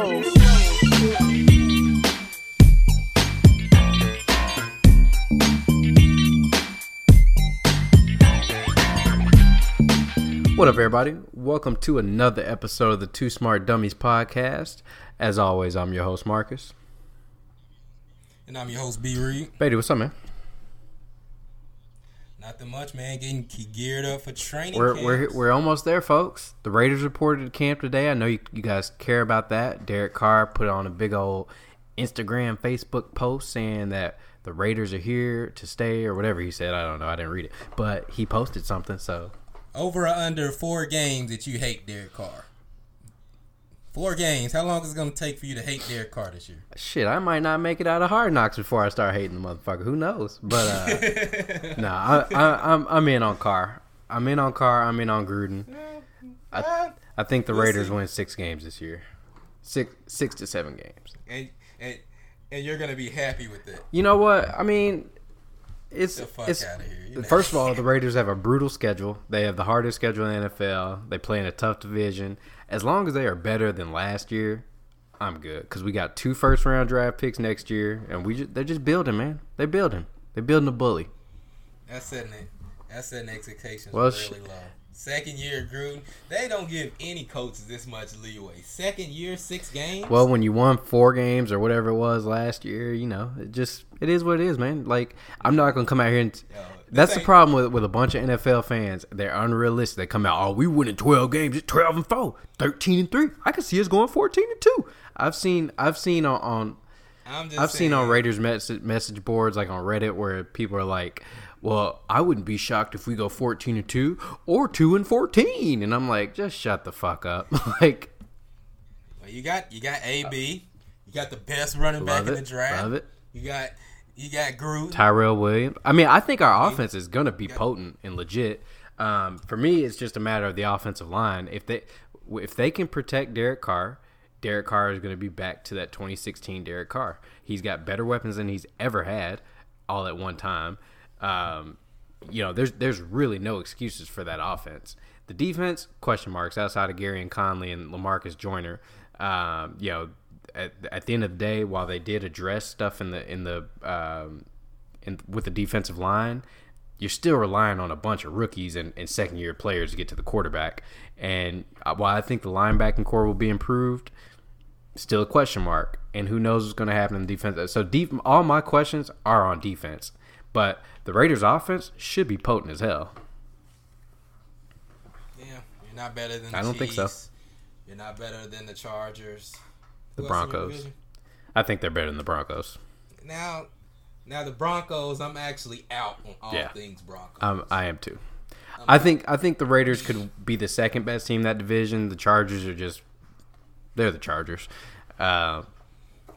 What up, everybody? Welcome to another episode of the Two Smart Dummies podcast. As always, I'm your host, Marcus. And I'm your host, B Reed. Baby, what's up, man? Nothing much, man. Getting geared up for training. We're, camps. we're, we're almost there, folks. The Raiders reported to camp today. I know you, you guys care about that. Derek Carr put on a big old Instagram, Facebook post saying that the Raiders are here to stay or whatever he said. I don't know. I didn't read it. But he posted something, so Over or under four games that you hate Derek Carr. Four games. How long is it going to take for you to hate Derek Carr this year? Shit, I might not make it out of Hard Knocks before I start hating the motherfucker. Who knows? But uh, nah, I, I, I'm I'm in on Carr. I'm in on Carr. I'm in on Gruden. I, I think the We'll Raiders see. win six games this year, six six to seven games. and, and, and you're going to be happy with it. You know what? I mean, it's The fuck it's. here, know? First of all, the Raiders have a brutal schedule. They have the hardest schedule in the NFL. They play in a tough division. As long as they are better than last year, I'm good because we got two first round draft picks next year, and we just, they're just building, man. They're building. They're building a bully. That's setting it. That's setting expectations Well, really low. Second year Gruden, they don't give any coaches this much leeway. Second year, six games. Well, when you won four games or whatever it was last year, you know, it just it is what it is, man. Like I'm not gonna come out here and. Yo, That's the problem with, with a bunch of NFL fans. They're unrealistic. They come out, oh, we winning 12 games. It's 12 and 4, 13 and 3. I can see us going 14 and 2. I've seen I've seen on, on I'm just I've seen on Raiders message, message boards like on Reddit where people are like, "Well, I wouldn't be shocked if we go 14 and 2 or 2 and 14." And I'm like, "Just shut the fuck up." like Well, you got you got AB, uh, you got the best running back Love in the draft. love it. You got you got Gruden. Tyrell Williams. I mean, I think our offense is going to be potent and legit. Um, for me, it's just a matter of the offensive line. If they if they can protect Derek Carr, Derek Carr is going to be back to that 2016 Derek Carr. He's got better weapons than he's ever had, all at one time. Um, you know, there's there's really no excuses for that offense. The defense, question marks outside of Gary and Conley and Lamarcus Joyner. Um, you know, at, at the end of the day, while they did address stuff in the in the um, in, with the defensive line, you're still relying on a bunch of rookies and, and second year players to get to the quarterback. And uh, while I think the linebacking core will be improved, still a question mark. And who knows what's going to happen in defense. So deep, all my questions are on defense. But the Raiders' offense should be potent as hell. Yeah, you're not better than. The I don't think so. You're not better than the Chargers. The Who else in your Broncos. I think they're better than the Broncos. Now, now the Broncos. I'm actually out on all Yeah. things Broncos. Um, I am too. I think I think the Raiders could be the second best team in that division. The Chargers are just they're the Chargers. Uh,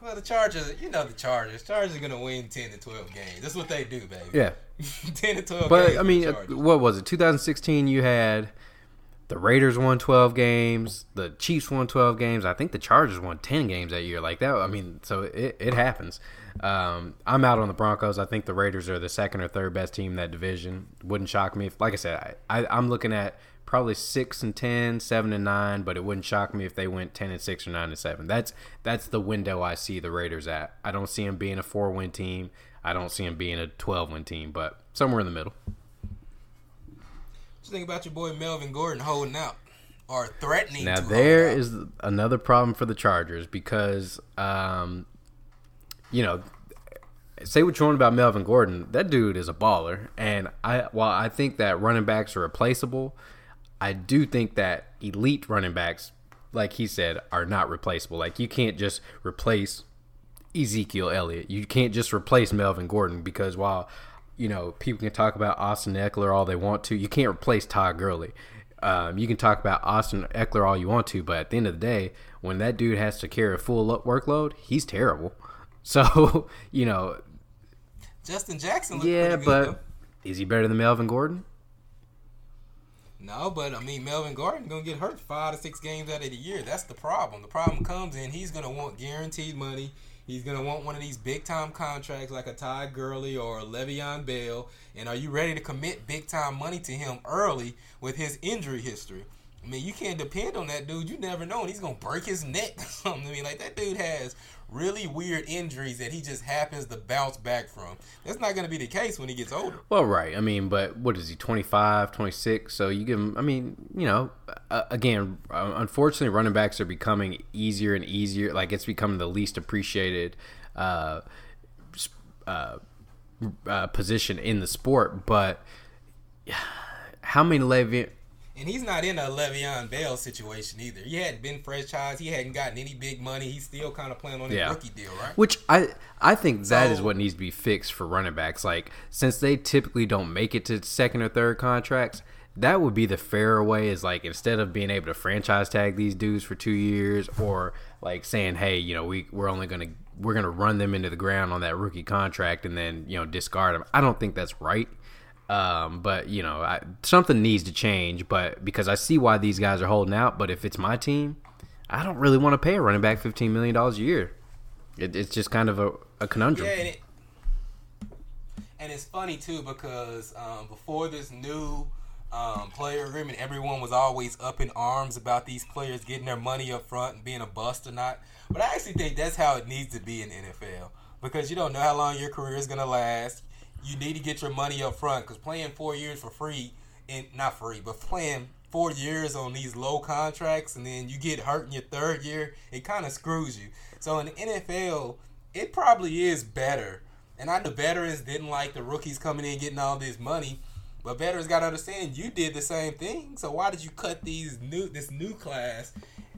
well, the Chargers. You know the Chargers. Chargers are gonna win ten to twelve games. That's what they do, baby. yeah, ten to twelve. but I mean, what was it? 2016. You had the Raiders won 12 games. The Chiefs won 12 games. I think the Chargers won 10 games that year. Like that. I mean, so it, it happens. Um, I'm out on the Broncos. I think the Raiders are the second or third best team in that division. Wouldn't shock me if, like I said, I, I, I'm looking at probably six and 10, seven and nine, but it wouldn't shock me if they went 10 and six or nine and seven. That's that's the window I see the Raiders at. I don't see them being a four win team. I don't see them being a 12 win team, but somewhere in the middle. You think about your boy Melvin Gordon holding out or threatening? Now there is another problem for the Chargers because, um, you know, say what you want about Melvin Gordon, that dude is a baller, and I while I think that running backs are replaceable, I do think that elite running backs, like he said, are not replaceable. Like you can't just replace Ezekiel Elliott. You can't just replace Melvin Gordon because while you know people can talk about Austin Ekeler all they want to, you can't replace Todd Gurley. Um, you can talk about Austin Ekeler all you want to, but at the end of the day, when that dude has to carry a full lo- workload, he's terrible. So you know, Justin Jackson. Yeah, good, but is he better than Melvin Gordon? no, but I mean Melvin Gordon gonna get hurt five to six games out of the year. That's the problem. The problem comes in he's gonna want guaranteed money. He's gonna want one of these big time contracts like a Ty Gurley or a Le'Veon Bell. And are you ready to commit big time money to him early with his injury history? I mean, you can't depend on that dude. You never know, and he's gonna break his neck something. I mean, like that dude has really weird injuries that he just happens to bounce back from. That's not going to be the case when he gets older. Well, right. I mean, but what is he, 25, 26? So you give him, I mean, you know, uh, again, uh, unfortunately, running backs are becoming easier and easier. Like it's becoming the least appreciated uh, uh, uh position in the sport. But how many Le'Veon and he's not in a Le'Veon Bell situation either. He hadn't been franchised. He hadn't gotten any big money. He's still kind of playing on his yeah. rookie deal, right? Which I I think that so, is what needs to be fixed for running backs. Like since they typically don't make it to second or third contracts, that would be the fairer way. Is like instead of being able to franchise tag these dudes for two years, or like saying, hey, you know, we we're only gonna we're gonna run them into the ground on that rookie contract and then you know discard them. I don't think that's right. Um, but you know, I, something needs to change. But because I see why these guys are holding out. But if it's my team, I don't really want to pay a running back fifteen million dollars a year. It, it's just kind of a, a conundrum. Yeah, and, it, and, it's funny too because um, before this new um, player agreement, everyone was always up in arms about these players getting their money up front and being a bust or not. But I actually think that's how it needs to be in NFL because you don't know how long your career is going to last you need to get your money up front because playing four years for free and not free, but playing four years on these low contracts and then you get hurt in your third year, it kind of screws you. So in the NFL, it probably is better. And I know veterans didn't like the rookies coming in getting all this money, but veterans got to understand you did the same thing. So why did you cut these new this new class,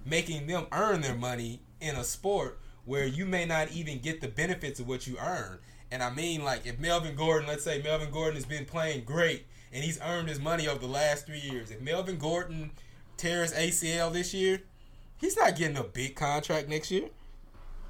making them earn their money in a sport where you may not even get the benefits of what you earn? And I mean, like, if Melvin Gordon, let's say Melvin Gordon has been playing great and he's earned his money over the last three years. If Melvin Gordon tears ACL this year, he's not getting a big contract next year.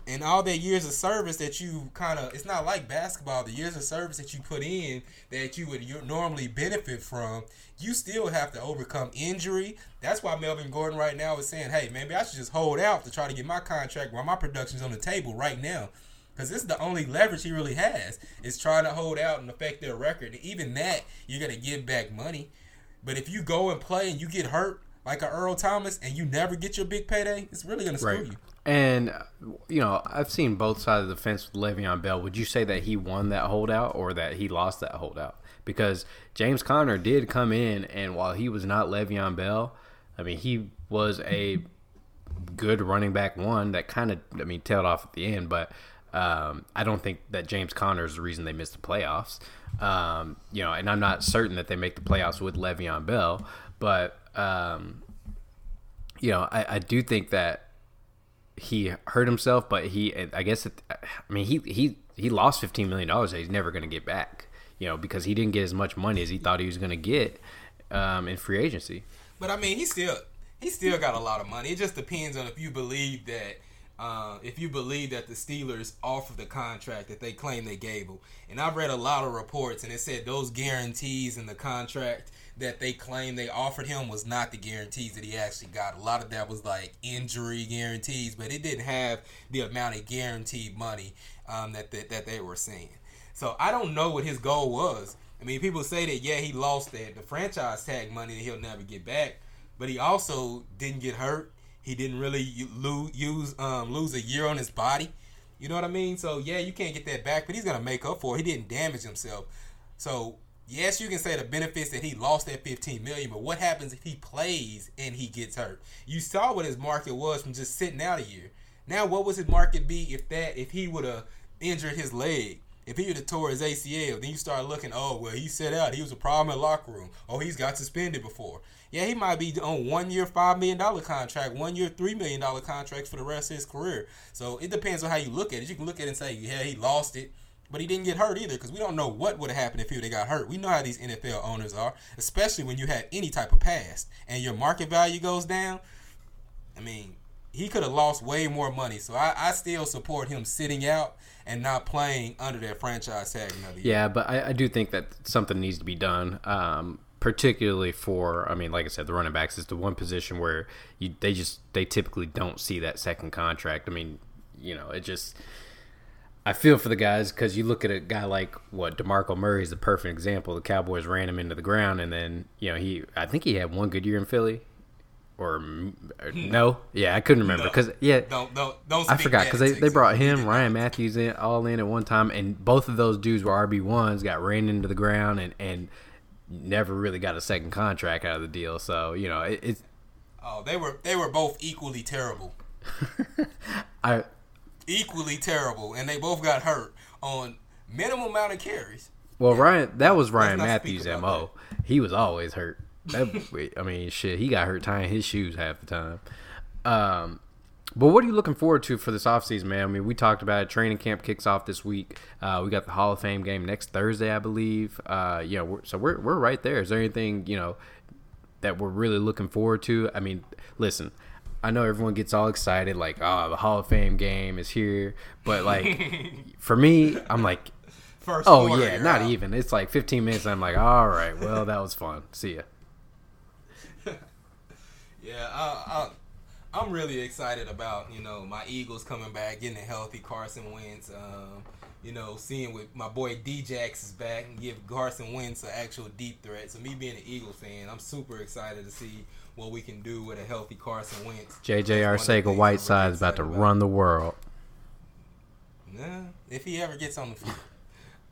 And all that years of service that you kind of, it's not like basketball, the years of service that you put in that you would normally benefit from, you still have to overcome injury. That's why Melvin Gordon right now is saying, hey, maybe I should just hold out to try to get my contract while my production's on the table right now because this is the only leverage he really has is trying to hold out and affect their record. And even that, you're gonna give back money. But if you go and play and you get hurt like a Earl Thomas and you never get your big payday, it's really gonna screw right. you. And you know, I've seen both sides of the fence with Le'Veon Bell. Would you say that he won that holdout or that he lost that holdout? Because James Conner did come in, and while he was not Le'Veon Bell, I mean, he was a good running back one that kind of, I mean, tailed off at the end, but um, I don't think that James Conner is the reason they missed the playoffs. Um, you know, and I'm not certain that they make the playoffs with Le'Veon Bell, but um, you know, I, I, do think that he hurt himself, but he, I guess, it, I mean, he he he lost 15 million dollars that he's never going to get back. You know, because he didn't get as much money as he thought he was going to get um, in free agency. But I mean, he still he still got a lot of money. It just depends on if you believe that uh, if you believe that the Steelers offered the contract that they claim they gave him. And I've read a lot of reports, and it said those guarantees in the contract that they claim they offered him was not the guarantees that he actually got. A lot of that was like injury guarantees, but it didn't have the amount of guaranteed money um, that, that that they were saying. So I don't know what his goal was. I mean, people say that yeah, he lost that the franchise tag money that he'll never get back, but he also didn't get hurt he didn't really lose um, lose a year on his body. You know what I mean? So yeah, you can't get that back, but he's gonna make up for it. He didn't damage himself. So yes, you can say the benefits that he lost that 15 million, but what happens if he plays and he gets hurt? You saw what his market was from just sitting out a year. Now, what would his market be if that if he would have injured his leg? If he would have tore his ACL, then you start looking, oh well, he set out. He was a problem in the locker room. Oh, he's got suspended before yeah, he might be on one year five million dollar contract, one year three million dollar contract for the rest of his career. So it depends on how you look at it. You can look at it and say, yeah, he lost it. But he didn't get hurt either because we don't know what would have happened if he would have got hurt. We know how these NFL owners are, especially when you have any type of past and your market value goes down. I mean, he could have lost way more money. So I, I, still support him sitting out and not playing under that franchise tag another year. Yeah, but I, I do think that something needs to be done. Um, particularly for I mean, like I said, the running backs is the one position where you they just they typically don't see that second contract. I mean, you know, it just I feel for the guys because you look at a guy like what Demarco Murray is the perfect example. The Cowboys ran him into the ground, and then you know he I think he had one good year in Philly. Or, or hmm. no, yeah, I couldn't remember because yeah, Don't don't don't. I forgot because they, they brought him Ryan Mathews in all in at one time, and both of those dudes were RB ones, got ran into the ground, and and never really got a second contract out of the deal. So you know it, it's Oh, they were they were both equally terrible, I equally terrible, and they both got hurt on minimum amount of carries. well Ryan that was Ryan Mathews mo. He was always hurt. That, I mean shit, he got hurt tying his shoes half the time. Um, but what are you looking forward to for this offseason, man? I mean, we talked about it. Training camp kicks off this week. Uh, we got the Hall of Fame game next Thursday, I believe. Uh, you know, we're, so we're we're right there. Is there anything you know that we're really looking forward to? I mean, listen, I know everyone gets all excited, like, oh, the Hall of Fame game is here, but like for me, I'm like, First oh yeah, not out. even. It's like 15 minutes. And I'm like, all right, well, that was fun. See ya. Yeah, I, I, I'm really excited about you know my Eagles coming back, getting a healthy Carson Wentz. Um, you know, seeing with my boy Djax is back and give Carson Wentz an actual deep threat. So me being an Eagles fan, I'm super excited to see what we can do with a healthy Carson Wentz. JJ That's one of the Arcega Whiteside is about to excited run the world. Nah, if he ever gets on the field.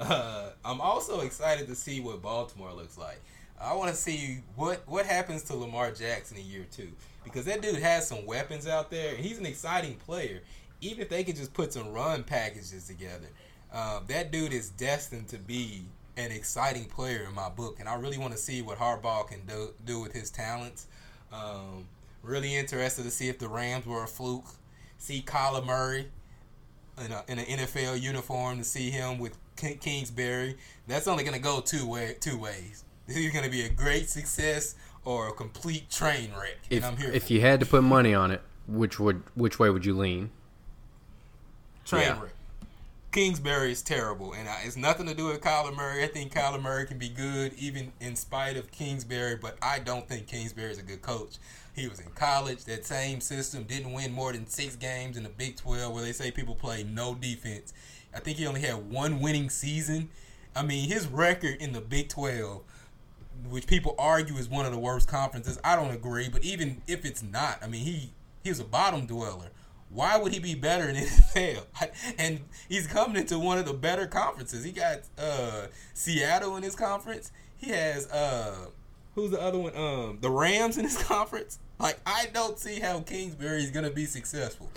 Uh, I'm also excited to see what Baltimore looks like. I want to see what what happens to Lamar Jackson in year two because that dude has some weapons out there and he's an exciting player. Even if they could just put some run packages together, uh, that dude is destined to be an exciting player in my book. And I really want to see what Harbaugh can do do with his talents. Um, really interested to see if the Rams were a fluke. See Kyler Murray in, a, in an NFL uniform to see him with Kingsbury. That's only going to go two way two ways. This is going to be a great success or a complete train wreck. If and I'm here if you had to put money on it, which would which way would you lean? train yeah. wreck. Kingsbury is terrible, and it's nothing to do with Kyler Murray. I think Kyler Murray can be good even in spite of Kingsbury, but I don't think Kingsbury is a good coach. He was in college, that same system, didn't win more than six games in the Big 12 where they say people play no defense. I think he only had one winning season. I mean, his record in the Big 12, which people argue is one of the worst conferences, I don't agree, but even if it's not, I mean, he, he was a bottom dweller. Why would he be better in NFL? And he's coming into one of the better conferences. He got uh, Seattle in his conference. He has uh, who's the other one? Um, the Rams in his conference. Like I don't see how Kingsbury is gonna be successful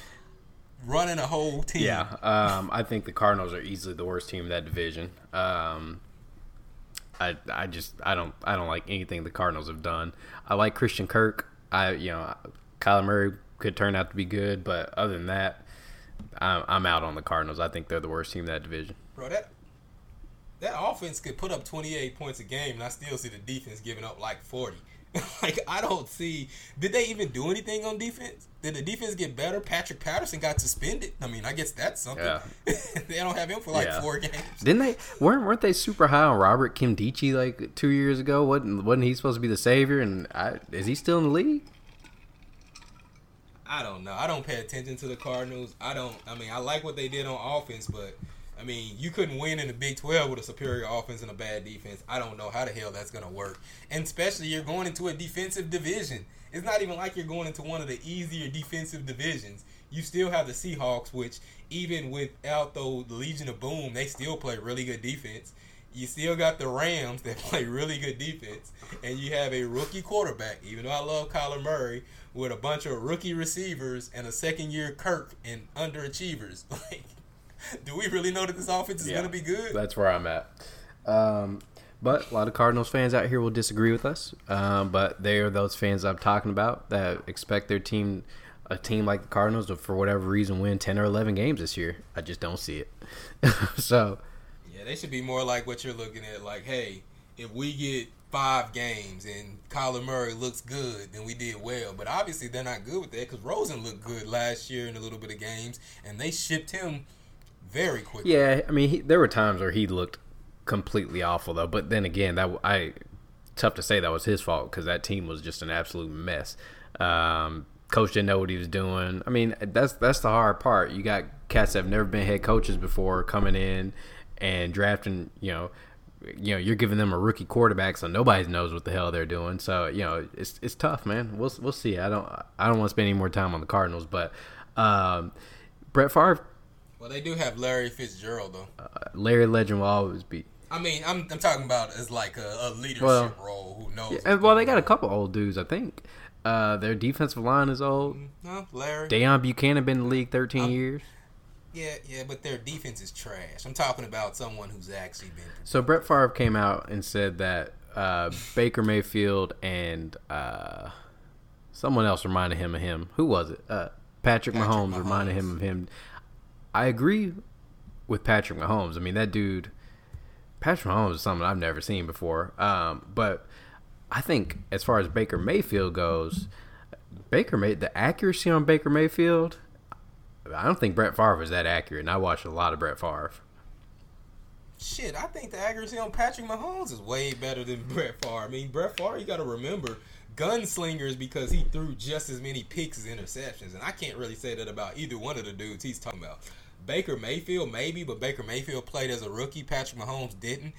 running a whole team. Yeah, um, I think the Cardinals are easily the worst team in that division. Um, I I just I don't I don't like anything the Cardinals have done. I like Christian Kirk. I you know Kyler Murray could turn out to be good, but other than that, I'm, I'm out on the Cardinals. I think they're the worst team in that division. bro. That that offense could put up 28 points a game, and I still see the defense giving up like 40. like I don't see. Did they even do anything on defense? Did the defense get better? Patrick Peterson got suspended. I mean, I guess that's something. Yeah. they don't have him for like Yeah. four games. Didn't they weren't weren't they super high on Robert Nkemdiche like two years ago? wasn't wasn't he supposed to be the savior? And I, is he still in the league? I don't know. I don't pay attention to the Cardinals. I don't. I mean, I like what they did on offense, but I mean, you couldn't win in the Big 12 with a superior offense and a bad defense. I don't know how the hell that's gonna work. And especially you're going into a defensive division. It's not even like you're going into one of the easier defensive divisions. You still have the Seahawks, which even without the Legion of Boom, they still play really good defense. You still got the Rams that play really good defense, and you have a rookie quarterback. Even though I love Kyler Murray, with a bunch of rookie receivers and a second year Kirk and underachievers. Like, do we really know that this offense is Yeah. going to be good? That's where I'm at. Um, but a lot of Cardinals fans out here will disagree with us. Um, but they are those fans I'm talking about that expect their team, a team like the Cardinals, to for whatever reason win ten or eleven games this year. I just don't see it. so Yeah, they should be more like what you're looking at. Like, hey, if we get five games and Kyler Murray looks good, then we did well. But obviously, they're not good with that because Rosen looked good last year in a little bit of games, and they shipped him very quickly. yeah, I mean, he, there were times where he looked completely awful though. But then again, that I tough to say that was his fault because that team was just an absolute mess. Um, coach didn't know what he was doing. I mean, that's that's the hard part. You got cats that have never been head coaches before coming in and drafting, you know, you know, you're giving them a rookie quarterback, so nobody knows what the hell they're doing. So you know, it's it's tough, man. We'll we'll see. I don't I don't want to spend any more time on the Cardinals, but um, Brett Favre. Well, they do have Larry Fitzgerald though. Uh, Larry Legend will always be. I mean, I'm, I'm talking about as like a, a leadership well, role. Who knows? Yeah, well, they got a couple old dudes, I think. Uh, their defensive line is old. Mm, no, Larry. Deone Bucannon been in the league 13 I'm, years. Yeah, yeah, but their defense is trash. I'm talking about someone who's actually been. So Brett Favre came out and said that uh, Baker Mayfield and uh, someone else reminded him of him. Who was it? Uh, Patrick, Patrick Mahomes, Mahomes reminded him of him. I agree with Patrick Mahomes. I mean, that dude, Patrick Mahomes is something I've never seen before. Um, but I think as far as Baker Mayfield goes, Baker made the accuracy on Baker Mayfield I don't think Brett Favre is that accurate, and I watched a lot of Brett Favre. Shit, I think the accuracy on Patrick Mahomes is way better than Brett Favre. I mean, Brett Favre, you got to remember, gunslingers because he threw just as many picks as interceptions, and I can't really say that about either one of the dudes he's talking about. Baker Mayfield, maybe, but Baker Mayfield played as a rookie. Patrick Mahomes didn't.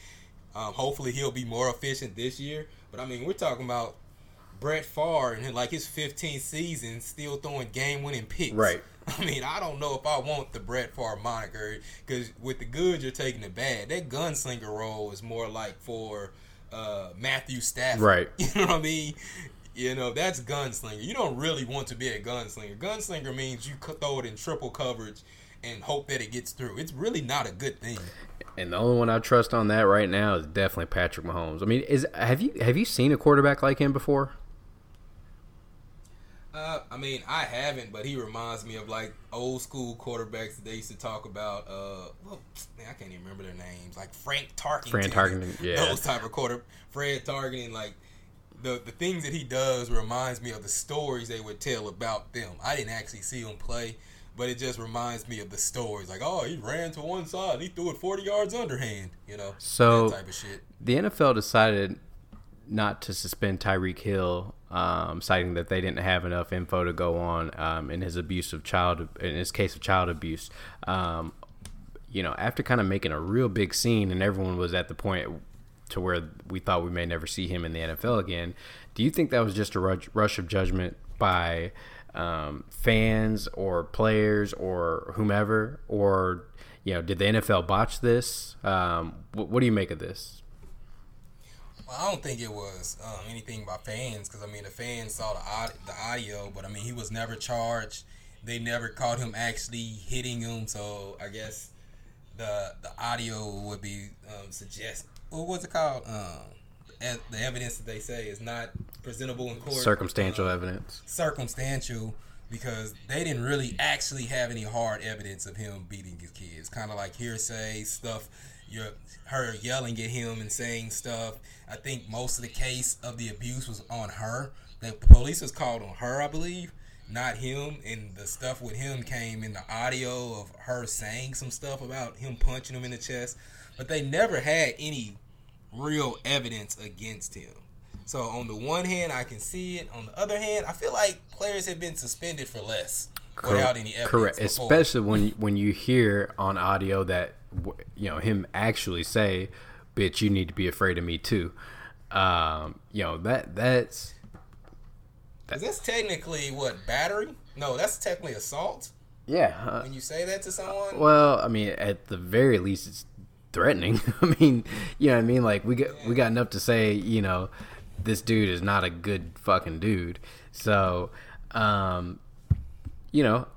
Um, hopefully, he'll be more efficient this year. But I mean, we're talking about Brett Favre and like his 15th season, still throwing game-winning picks. Right. I mean, I don't know if I want the Brett Favre moniker because with the good, you're taking the bad. That gunslinger role is more like for uh, Matthew Stafford. Right. You know what I mean? You know, that's gunslinger. You don't really want to be a gunslinger. Gunslinger means you throw it in triple coverage and hope that it gets through. It's really not a good thing. And the only one I trust on that right now is definitely Patrick Mahomes. I mean, is have you have you seen a quarterback like him before? Uh, I mean, I haven't, but he reminds me of like old school quarterbacks that they used to talk about. Uh, well, man, I can't even remember their names. Like Fran Tarkenton. Fran Tarkenton, yeah. Those type of quarter. Fred Tarkenton, like the the things that he does reminds me of the stories they would tell about them. I didn't actually see him play, but it just reminds me of the stories. Like, oh, he ran to one side, and he threw it forty yards underhand. You know, so type of shit. The NFL decided not to suspend Tyreek Hill, um, citing that they didn't have enough info to go on um, in his abuse of child, in his case of child abuse. Um, you know, after kind of making a real big scene, and everyone was at the point to where we thought we may never see him in the NFL again. Do you think that was just a rush of judgment by um, fans or players or whomever, or you know, did the NFL botch this? Um, what, what do you make of this? Well, I don't think it was um, anything by fans because I mean the fans saw the the audio, but I mean he was never charged. They never caught him actually hitting him, so I guess the the audio would be um, suggest what was it called? Um, the evidence that they say is not presentable in court. Circumstantial uh, evidence. Circumstantial because they didn't really actually have any hard evidence of him beating his kids. Kind of like hearsay stuff you're her yelling at him and saying stuff. I think most of the case of the abuse was on her. The police was called on her, I believe, not him. And the stuff with him came in the audio of her saying some stuff about him punching him in the chest. But they never had any real evidence against him. So on the one hand, I can see it. On the other hand, I feel like players have been suspended for less without any evidence. Correct, before. especially when when you hear on audio that you know him actually say, "Bitch, you need to be afraid of me too." Um, you know that that's that, that's technically what battery? No, that's technically assault. Yeah. Uh, when you say that to someone. Well, I mean, at the very least, it's threatening. I mean, you know what I mean? Like we got we got enough to say, you know, this dude is not a good fucking dude. So, um, you know,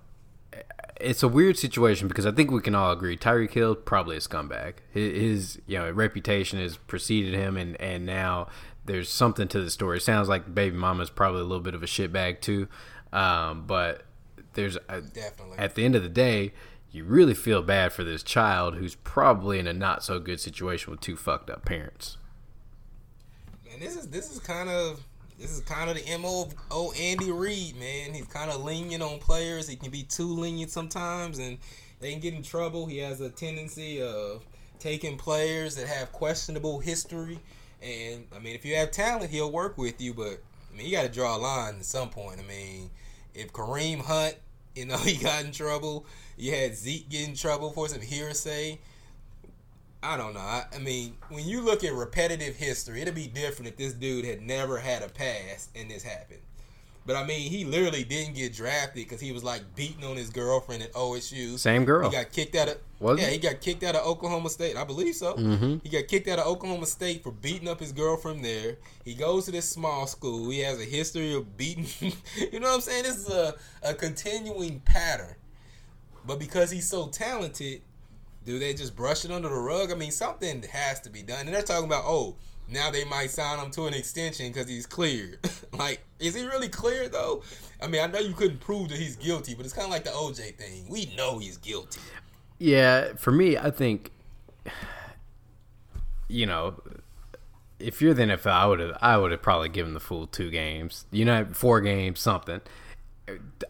it's a weird situation because I think we can all agree Tyreek Hill probably a scumbag. His, you know reputation has preceded him, and and now there's something to the story. It sounds like baby mama's probably a little bit of a shitbag too, um, but there's a, definitely at the end of the day, you really feel bad for this child who's probably in a not so good situation with two fucked up parents. And this is this is kind of this is kind of the mo of old Andy Reid, man. He's kind of lenient on players. He can be too lenient sometimes, and they can get in trouble. He has a tendency of taking players that have questionable history. And I mean, if you have talent, he'll work with you. But I mean, you got to draw a line at some point. I mean, if Kareem Hunt, you know, he got in trouble. You had Zeke get in trouble for some hearsay. I don't know. I, I, mean, when you look at repetitive history, it'd be different if this dude had never had a pass and this happened. But I mean, he literally didn't get drafted because he was like beating on his girlfriend at OSU. Same girl. He got kicked out of. Was yeah, he? he got kicked out of Oklahoma State. I believe so. Mm-hmm. He got kicked out of Oklahoma State for beating up his girlfriend there. He goes to this small school. He has a history of beating. you know what I'm saying? This is a, a continuing pattern. But because he's so talented, do they just brush it under the rug? I mean, something has to be done. And they're talking about, oh, now they might sign him to an extension because he's cleared. like, is he really cleared though? I mean, I know you couldn't prove that he's guilty, but it's kind of like the OJ thing. We know he's guilty. Yeah, for me, I think, you know, if you're the NFL, I would have, I would have probably given the full two games. You know, four games, something.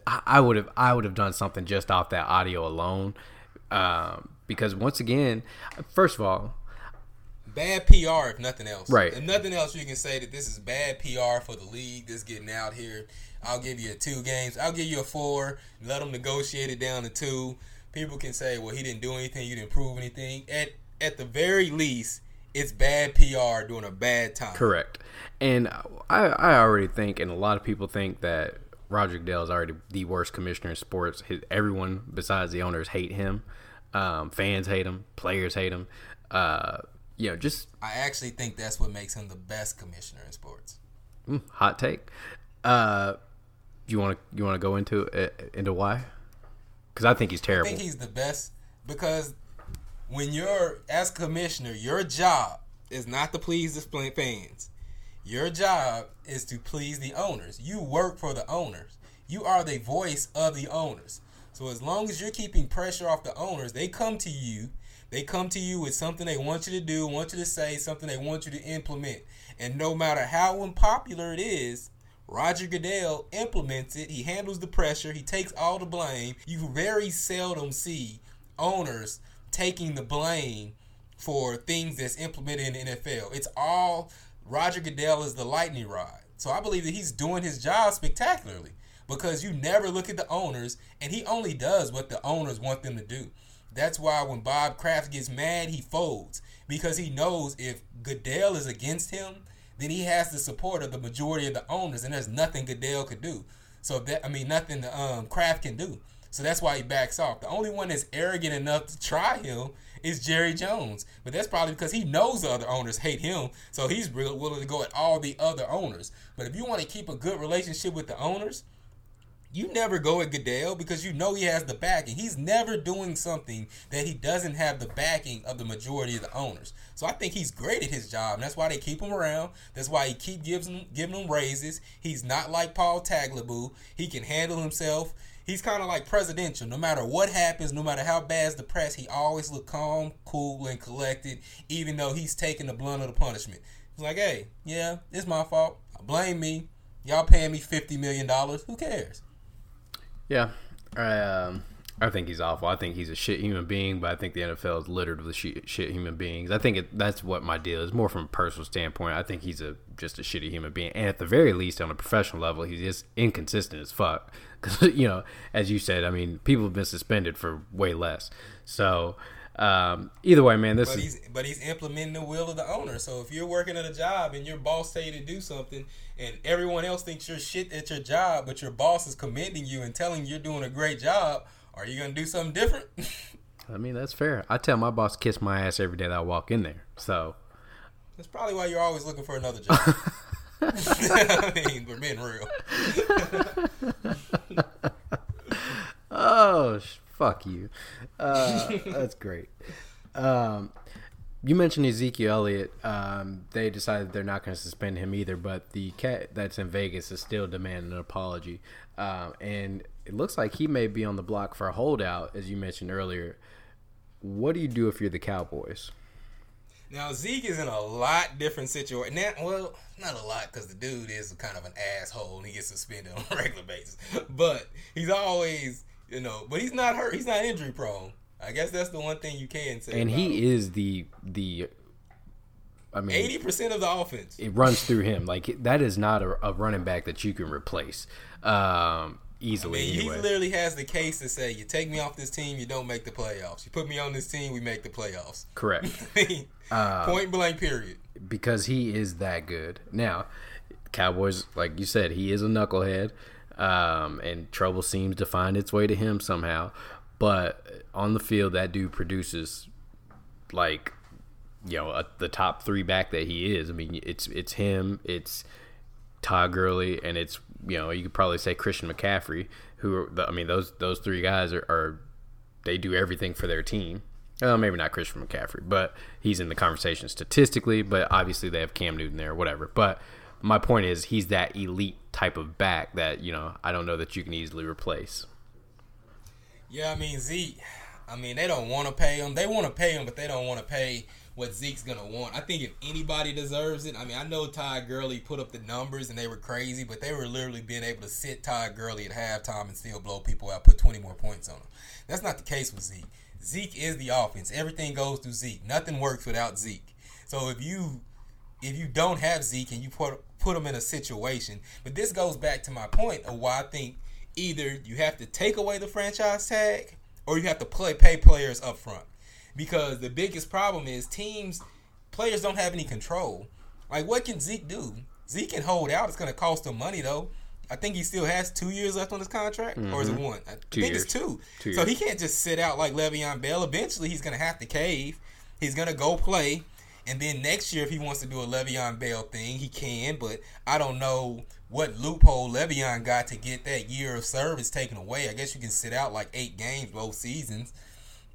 I would have, I would have done something just off that audio alone, um, because once again, first of all, bad PR if nothing else. Right. If nothing else, you can say that this is bad PR for the league. This getting out here. I'll give you a two games. I'll give you a four. Let them negotiate it down to two. People can say, well, he didn't do anything. You didn't prove anything. At at the very least, it's bad PR during a bad time. Correct. And I I already think, and a lot of people think that Roger Goodell is already the worst commissioner in sports. His, everyone besides the owners hate him. Um, fans hate him. Players hate him. Uh, you know, just I actually think that's what makes him the best commissioner in sports. Mm, hot take. Uh, you want to you want to go into uh, into why? Because I think he's terrible. I think he's the best because when you're as commissioner, your job is not to please the fans. Your job is to please the owners. You work for the owners. You are the voice of the owners. So as long as you're keeping pressure off the owners, they come to you they come to you with something they want you to do, want you to say, something they want you to implement. And no matter how unpopular it is, Roger Goodell implements it. He handles the pressure. He takes all the blame. You very seldom see owners taking the blame for things that's implemented in the NFL. It's all Roger Goodell is the lightning rod. So I believe that he's doing his job spectacularly because you never look at the owners and he only does what the owners want them to do. That's why when Bob Kraft gets mad, he folds because he knows if Goodell is against him, then he has the support of the majority of the owners, and there's nothing Goodell could do. So that I mean, nothing um, Kraft can do. So that's why he backs off. The only one that's arrogant enough to try him is Jerry Jones, but that's probably because he knows the other owners hate him, so he's willing to go at all the other owners. But if you want to keep a good relationship with the owners, you never go at Goodell because you know he has the backing. He's never doing something that he doesn't have the backing of the majority of the owners. So I think he's great at his job, and that's why they keep him around. That's why he keep giving him, giving him raises. He's not like Paul Tagliabue. He can handle himself. He's kind of like presidential. No matter what happens, no matter how bad's the press, he always look calm, cool, and collected, even though he's taking the blunt of the punishment. He's like, hey, yeah, it's my fault. Blame me. Y'all paying me $50 million. Who cares? Yeah, um, I think he's awful. I think he's a shit human being, but I think the NFL is littered with shit, shit human beings. I think it, that's what my deal is. More from a personal standpoint, I think he's a just a shitty human being, and at the very least, on a professional level, he's just inconsistent as fuck. Because you know, as you said, I mean, people have been suspended for way less. So um, either way, man, this but is. He's, but he's implementing the will of the owner. So if you're working at a job and your boss tell you to do something, and everyone else thinks you're shit at your job, but your boss is commending you and telling you you're doing a great job, are you gonna do something different? I mean, that's fair. I tell my boss kiss my ass every day that I walk in there. So that's probably why you're always looking for another job. I mean, we're being real. Fuck you. Uh, that's great. Um, you mentioned Ezekiel Elliott. Um, they decided they're not going to suspend him either, but the cat that's in Vegas is still demanding an apology. Um, and it looks like he may be on the block for a holdout, as you mentioned earlier. What do you do if you're the Cowboys? Now Zeke is in a lot different situation. Now, well, not a lot because the dude is kind of an asshole and he gets suspended on a regular basis. But he's always, you know, but he's not hurt. He's not injury prone. I guess that's the one thing you can say. And he him. is the the. I mean, eighty percent of the offense. It runs through him. Like that is not a, a running back that you can replace. Um, easily. I mean, anyway. he literally has the case to say, "You take me off this team, you don't make the playoffs. You put me on this team, we make the playoffs." Correct. I mean, Uh, point blank. Period. because he is that good. Now, Cowboys, like you said, he is a knucklehead, um, and trouble seems to find its way to him somehow. But on the field, that dude produces like you know a, the top three back that he is. I mean, it's it's him, it's Todd Gurley, and it's you know you could probably say Christian McCaffrey. Who are the, I mean those those three guys are, are they do everything for their team. Well, maybe not Christian McCaffrey, but he's in the conversation statistically. But obviously they have Cam Newton there, whatever. But my point is he's that elite type of back that you know I don't know that you can easily replace. Yeah, I mean Zeke. I mean they don't want to pay him. They want to pay him, but they don't want to pay what Zeke's gonna want. I think if anybody deserves it, I mean I know Ty Gurley put up the numbers and they were crazy, but they were literally being able to sit Ty Gurley at halftime and still blow people out, put 20 more points on him. That's not the case with Zeke. Zeke is the offense. Everything goes through Zeke. Nothing works without Zeke. So if you if you don't have Zeke and you put put him in a situation, but this goes back to my point of why I think either you have to take away the franchise tag or you have to play pay players up front. Because the biggest problem is teams players don't have any control. Like what can Zeke do? Zeke can hold out. It's gonna cost him money though. I think he still has two years left on his contract, or is it mm-hmm. one? I Two think years. it's two. Two so years. he can't just sit out like Le'Veon Bell. Eventually, he's gonna have to cave. He's gonna go play, and then next year, if he wants to do a Le'Veon Bell thing, he can. But I don't know what loophole Le'Veon got to get that year of service taken away. I guess you can sit out like eight games both seasons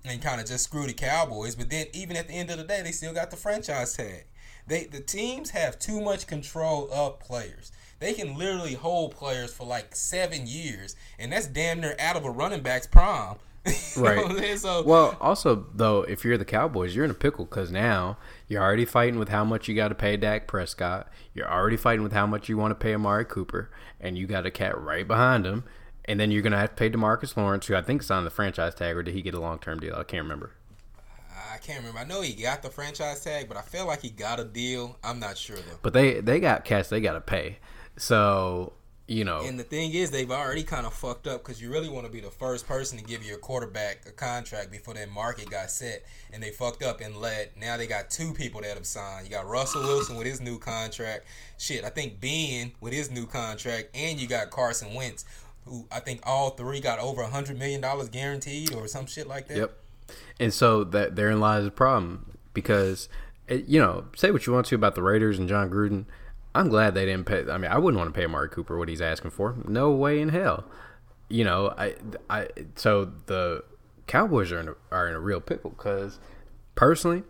and kind of just screw the Cowboys. But then even at the end of the day, they still got the franchise tag. They the teams have too much control of players. They can literally hold players for like seven years, and that's damn near out of a running back's prime. Right. what I'm saying? So Well, also though, if you're the Cowboys, you're in a pickle because now you're already fighting with how much you got to pay Dak Prescott. You're already fighting with how much you want to pay Amari Cooper, and you got a cat right behind him. And then you're gonna have to pay Demarcus Lawrence, who I think signed the franchise tag, or did he get a long term deal? I can't remember. I can't remember. I know he got the franchise tag, but I feel like he got a deal. I'm not sure though. But they they got cats they got to pay. So you know, And the thing is, they've already kind of fucked up because you really want to be the first person to give your quarterback a contract before that market got set. And they fucked up and let. Now they got two people that have signed. You got Russell Wilson with his new contract. Shit, I think Ben with his new contract, and you got Carson Wentz, who I think all three got over a hundred million dollars guaranteed or some shit like that. Yep. And so that therein lies the problem because it, you know, say what you want to about the Raiders and Jon Gruden. I'm glad they didn't pay. I mean, I wouldn't want to pay Amari Cooper what he's asking for. No way in hell. You know, I, I. So the Cowboys are in a, are in a real pickle because personally,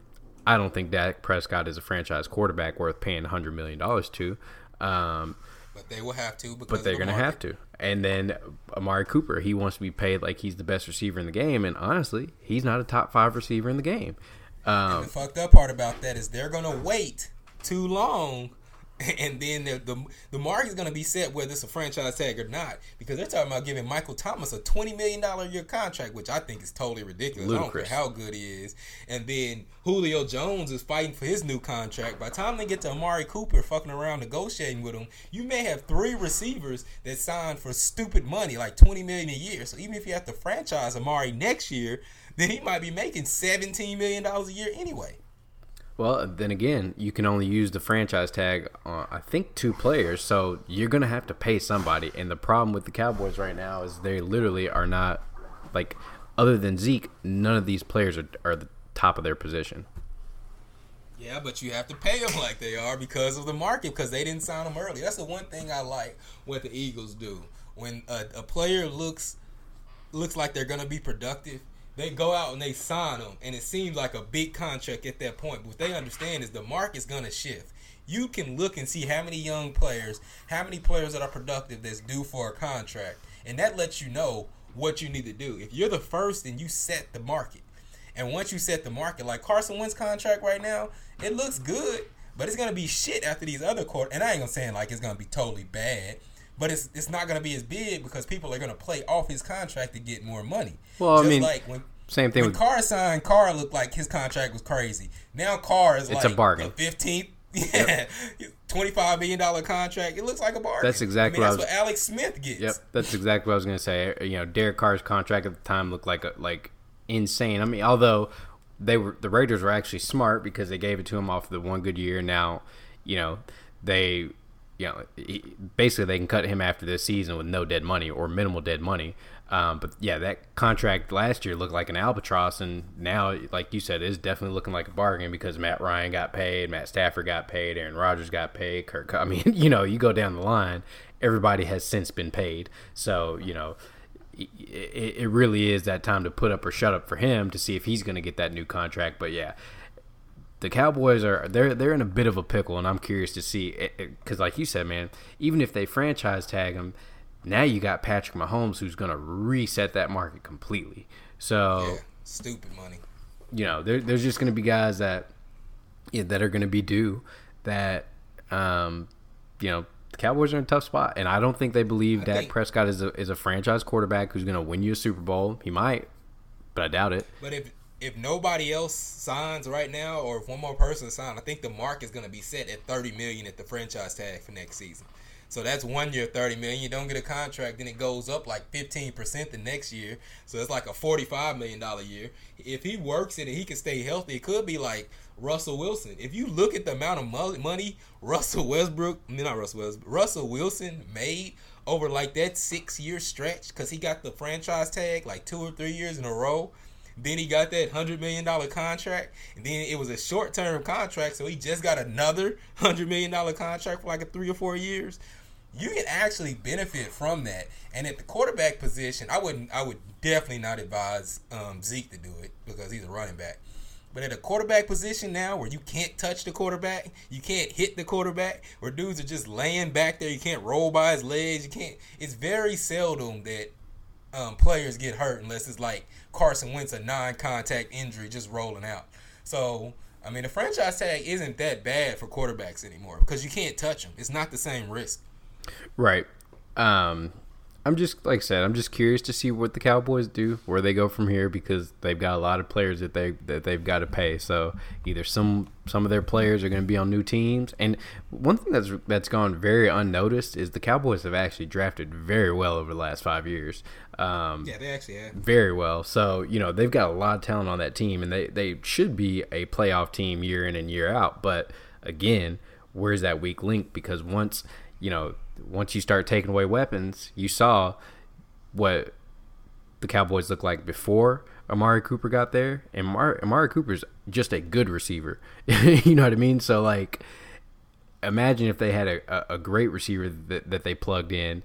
I don't think Dak Prescott is a franchise quarterback worth paying hundred million dollars to. Um, But they will have to because but they're the going to have to. And then Amari Cooper, he wants to be paid like he's the best receiver in the game, and honestly, he's not a top five receiver in the game. Um, The fucked up part about that is they're gonna wait too long, and then the the, the market's gonna be set whether it's a franchise tag or not because they're talking about giving Michael Thomas a twenty million dollar a year contract, which I think is totally ridiculous. Ludicrous. I don't care how good he is. And then Julio Jones is fighting for his new contract. By the time they get to Amari Cooper fucking around negotiating with him, you may have three receivers that signed for stupid money, like twenty million a year. So even if you have to franchise Amari next year, then he might be making seventeen million dollars a year anyway. Well, then again, you can only use the franchise tag on I think two players, so you're going to have to pay somebody. And the problem with the Cowboys right now is they literally are not like other than Zeke, none of these players are are the top of their position. Yeah, but you have to pay them like they are because of the market because they didn't sign them early. That's the one thing I like what the Eagles do. When a, a player looks looks like they're gonna be productive, they go out and they sign them, and it seems like a big contract at that point. But what they understand is the market's gonna shift. You can look and see how many young players, how many players that are productive that's due for a contract, and that lets you know what you need to do. If you're the first, then you set the market. And once you set the market, like Carson Wentz contract right now, it looks good, but it's gonna be shit after these other quarter. And I ain't gonna say like it's gonna be totally bad, but it's it's not gonna be as big because people are gonna play off his contract to get more money. Well, I mean, like when Same thing when with Carr signed, Carr looked like his contract was crazy. Now Carr is It's like a bargain. fifteenth Yeah, twenty five million dollar contract. It looks like a bargain. That's exactly I what that's I was- what Alex Smith gets. Yep, that's exactly what I was gonna say. You know, Derek Carr's contract at the time looked like a, like insane. I mean, although they were the Raiders were actually smart because they gave it to him off the one good year. Now, you know, they you know he, basically they can cut him after this season with no dead money or minimal dead money. Um, but yeah, that contract last year looked like an albatross, and now, like you said, is definitely looking like a bargain because Matt Ryan got paid, Matt Stafford got paid, Aaron Rodgers got paid, Kirk. I mean, you know, you go down the line, everybody has since been paid. So you know, it, it really is that time to put up or shut up for him to see if he's going to get that new contract. But yeah, the Cowboys are they're they're in a bit of a pickle, and I'm curious to see because, like you said, man, even if they franchise tag him, now you got Patrick Mahomes who's going to reset that market completely. So Yeah, stupid money. you know, there, there's just going to be guys that yeah, that are going to be due that um, you know the Cowboys are in a tough spot, and I don't think they believe Dak think- Prescott is a is a franchise quarterback who's going to win you a Super Bowl. He might, but I doubt it. But if if nobody else signs right now, or if one more person signs, I think the mark is going to be set at thirty million at the franchise tag for next season. So that's one year thirty million. You don't get a contract, then it goes up like fifteen percent the next year. So it's like a forty-five million dollar year. If he works it and he can stay healthy, it could be like Russell Wilson. If you look at the amount of money Russell Westbrook, I mean, not Russell Westbrook, Russell Wilson made over like that six-year stretch, because he got the franchise tag like two or three years in a row. Then he got that hundred million dollar contract, and then it was a short term contract, so he just got another hundred million dollar contract for like a three or four years. You can actually benefit from that. And at the quarterback position, I wouldn't, I would definitely not advise um, Zeke to do it because he's a running back. But at a quarterback position now, where you can't touch the quarterback, you can't hit the quarterback, where dudes are just laying back there, you can't roll by his legs, you can't. It's very seldom that um, players get hurt unless it's like Carson Wentz a non-contact injury just rolling out. So I mean, the franchise tag isn't that bad for quarterbacks anymore because you can't touch them. It's not the same risk. Right. Um, I'm just like I said, I'm just curious to see what the Cowboys do, where they go from here, because they've got a lot of players that they that they've got to pay. So either some some of their players are going to be on new teams, and one thing that's that's gone very unnoticed is the Cowboys have actually drafted very well over the last five years. Um, Yeah, they actually have. very well. So you know they've got a lot of talent on that team, and they they should be a playoff team year in and year out. But again, where's that weak link? Because once you know once you start taking away weapons, you saw what the Cowboys looked like before Amari Cooper got there, and Amari, Amari Cooper's just a good receiver. you know what I mean? So like, imagine if they had a, a, a great receiver that, that they plugged in.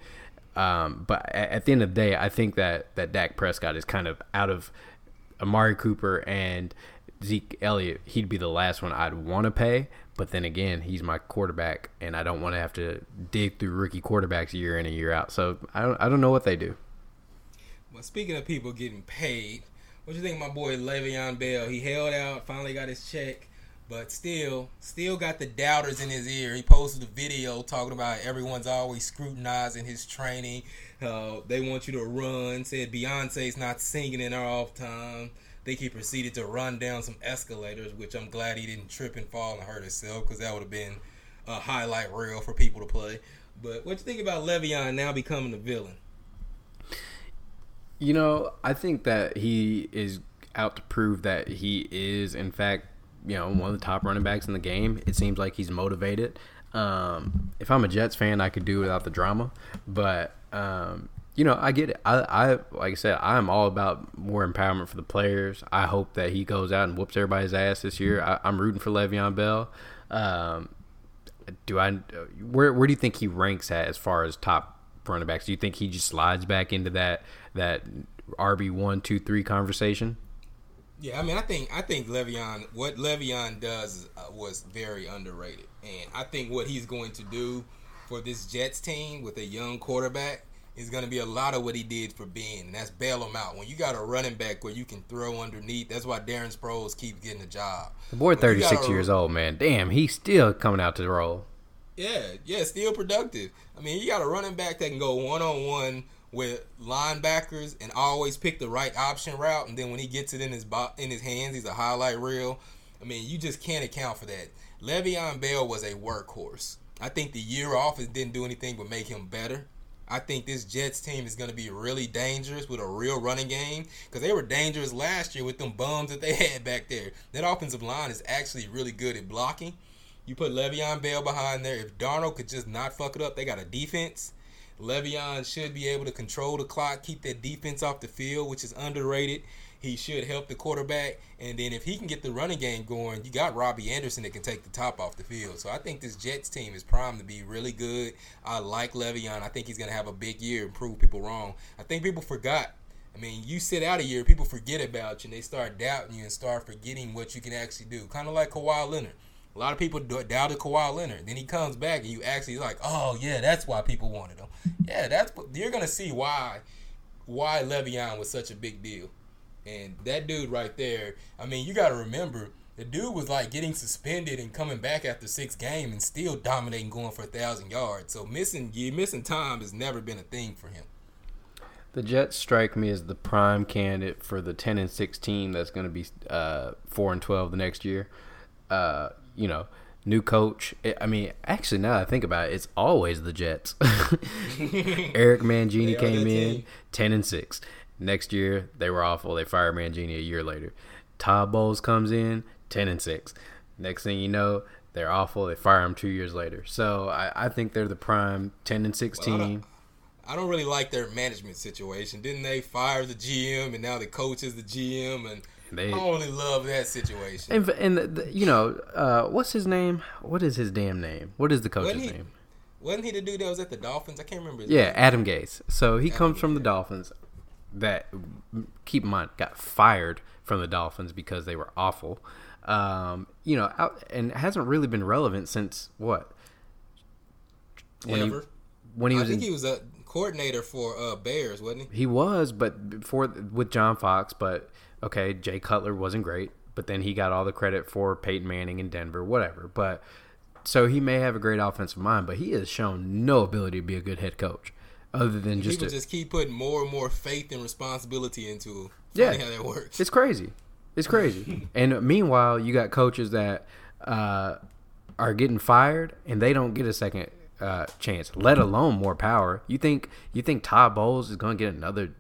Um, but at, at the end of the day, I think that that Dak Prescott is kind of out of Amari Cooper and Zeke Elliott. He'd be the last one I'd want to pay. But then again, he's my quarterback, and I don't want to have to dig through rookie quarterbacks year in and year out. So I don't, I don't know what they do. Well, speaking of people getting paid, what do you think, my boy Le'Veon Bell? He held out, finally got his check, but still, still got the doubters in his ear. He posted a video talking about everyone's always scrutinizing his training. Uh, they want you to run. Said Beyonce's not singing in her off time. I think he proceeded to run down some escalators, which I'm glad he didn't trip and fall and hurt himself because that would have been a highlight reel for people to play. But what you think about Le'Veon now becoming the villain? You know, I think that he is out to prove that he is, in fact, you know, one of the top running backs in the game. It seems like he's motivated. Um, if I'm a Jets fan, I could do without the drama, but um, you know, I get it. I, I, like I said, I'm all about more empowerment for the players. I hope that he goes out and whoops everybody's ass this year. I, I'm rooting for Le'Veon Bell. Um, do I? Where, where do you think he ranks at as far as top running backs? Do you think he just slides back into that that RB one, two, three conversation? Yeah, I mean, I think I think Le'Veon, what Le'Veon does uh, was very underrated, and I think what he's going to do for this Jets team with a young quarterback is going to be a lot of what he did for Ben, and that's bail him out. When you got a running back where you can throw underneath, that's why Darren Sproles keeps getting the job. The boy, thirty six years old, man. Damn, he's still coming out to the role. Yeah, yeah, still productive. I mean, you got a running back that can go one on one with linebackers and always pick the right option route, and then when he gets it in his bo- in his hands, he's a highlight reel. I mean, you just can't account for that. Le'Veon Bell was a workhorse. I think the year off didn't do anything but make him better. I think this Jets team is going to be really dangerous with a real running game because they were dangerous last year with them bums that they had back there. That offensive line is actually really good at blocking. You put Le'Veon Bell behind there. If Darnold could just not fuck it up, they got a defense. Le'Veon should be able to control the clock, keep that defense off the field, which is underrated. He should help the quarterback, and then if he can get the running game going, you got Robbie Anderson that can take the top off the field. So I think this Jets team is primed to be really good. I like Le'Veon. I think he's going to have a big year and prove people wrong. I think people forgot. I mean, you sit out a year, people forget about you, and they start doubting you and start forgetting what you can actually do. Kind of like Kawhi Leonard. A lot of people doubted Kawhi Leonard. Then he comes back, and you actually like, oh yeah, that's why people wanted him. Yeah, that's you're gonna see why why Le'Veon was such a big deal. And that dude right there, I mean, you got to remember, the dude was like getting suspended and coming back after six games and still dominating, going for a thousand yards. So missing you missing time has never been a thing for him. The Jets strike me as the prime candidate for the ten and sixteen that's going to be uh, four and twelve the next year. Uh, you know, new coach. I mean, actually, now I think about it, it's always the Jets. Eric Mangini came in team. ten and six. Next year, they were awful. They fired Mangini a year later. Todd Bowles comes in, 10 and 6. Next thing you know, they're awful. They fire him two years later. So I, I think they're the prime 10 and 16. Well, I, don't, I, don't, really like their management situation. Didn't they fire the GM and now the coach is the GM? And they, I don't love that situation. And, and the, the, you know, uh, what's his name? What is his damn name? What is the coach's he, name? Wasn't he the dude that was at the Dolphins? I can't remember. yeah, name. Adam Gase. So he Adam comes from the Dolphins that keep in mind got fired from the Dolphins because they were awful. Um, you know, out, and hasn't really been relevant since what? When Ever. He, when he was, I think in, he was a coordinator for uh, Bears, wasn't he? He was, but before with John Fox. But okay, Jay Cutler wasn't great, but then he got all the credit for Peyton Manning in Denver, whatever. But so he may have a great offensive mind, but he has shown no ability to be a good head coach other than just people a, just keep putting more and more faith and responsibility into him. yeah how that works. It's crazy. It's crazy. and meanwhile, you got coaches that uh, are getting fired and they don't get a second uh, chance, let alone more power. You think you think Todd Bowles is going to get another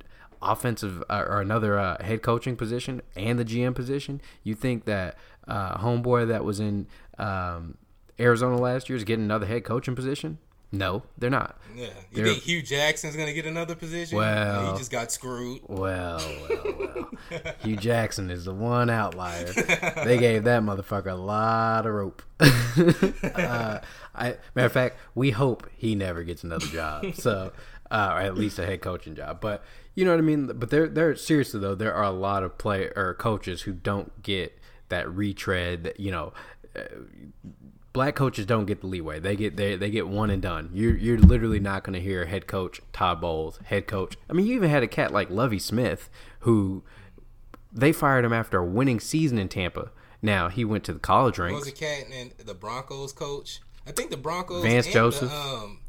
offensive uh, or another uh, head coaching position and the GM position? You think that uh, homeboy that was in um, Arizona last year is getting another head coaching position? No, they're not. Yeah, you they're, think Hue Jackson's gonna get another position? Well, he just got screwed. Well, well, well. Hue Jackson is the one outlier. they gave that motherfucker a lot of rope. uh, I, matter of fact, we hope he never gets another job. So, uh, or at least a head coaching job. But you know what I mean. But there, there seriously though, there are a lot of play or coaches who don't get that retread. That, you know. Uh, black coaches don't get the leeway. They get they they get one and done. You're you're literally not going to hear head coach Todd Bowles, head coach. I mean, you even had a cat like Lovie Smith who they fired him after a winning season in Tampa. Now he went to the college ranks. was a cat and the Broncos coach? I think the Broncos Vance Joseph. The, um,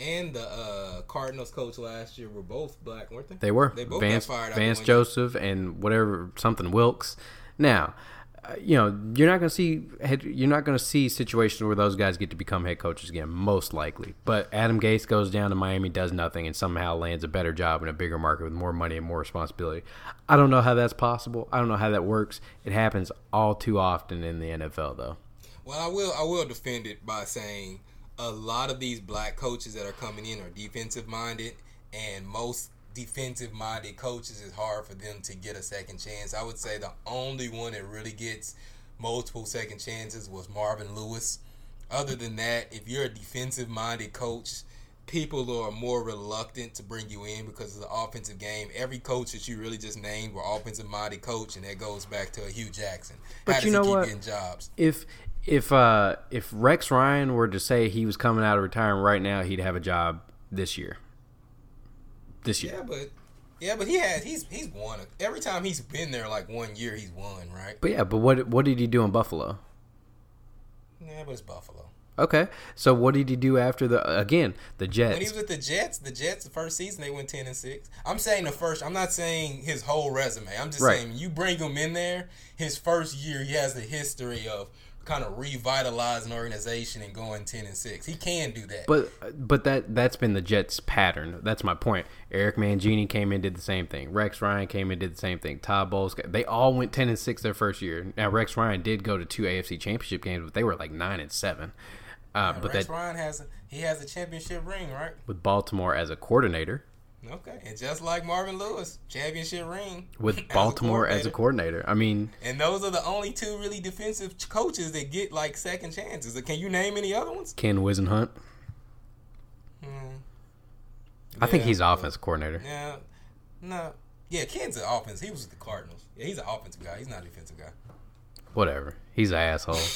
and the uh, Cardinals coach last year were both black, weren't they? They were. They both Vance, got fired. Vance Joseph and whatever something Wilks. Now, uh, you know, you're not going to see head, you're not going to see situations where those guys get to become head coaches again, most likely. But Adam Gase goes down to Miami, does nothing, and somehow lands a better job in a bigger market with more money and more responsibility. I don't know how that's possible. I don't know how that works. It happens all too often in the NFL, though. Well, I will I will defend it by saying a lot of these black coaches that are coming in are defensive minded, and most defensive minded coaches, it's hard for them to get a second chance. I would say the only one that really gets multiple second chances was Marvin Lewis. Other than that, if you're a defensive minded coach, people are more reluctant to bring you in because of the offensive game. Every coach that you really just named were offensive minded coach, and that goes back to a Hue Jackson. But How you know what? Jobs? If if uh, if Rex Ryan were to say he was coming out of retirement right now, he'd have a job this year this year. Yeah, but yeah, but he has he's he's won every time he's been there. Like one year, he's won, right? But yeah, but what what did he do in Buffalo? Yeah, but it's Buffalo. Okay, so what did he do after the again the Jets? When he was with the Jets, the Jets the first season they went ten and six. I'm saying the first. I'm not saying his whole resume. I'm just Right. saying you bring him in there. His first year, he has the history of kind of revitalizing organization and going ten and six. He can do that. But but that that's been the Jets' pattern. That's my point. Eric Mangini came in did the same thing. Rex Ryan came in did the same thing. Todd Bowles they all went ten and six their first year. Now Rex Ryan did go to two AFC Championship games, but they were like nine and seven. Uh, but Rex that Ryan has a, he has a championship ring, right? with Baltimore as a coordinator, Okay, and just like Marvin Lewis, championship ring with as a Baltimore as a coordinator. I mean, And those are the only two really defensive coaches that get like second chances. Can you name any other ones? Ken Whisenhunt. Hmm. I think he's offense coordinator. Yeah, no, yeah, Ken's an offense. He was with the Cardinals. Yeah, he's an offensive guy. He's not a defensive guy. Whatever. He's an asshole.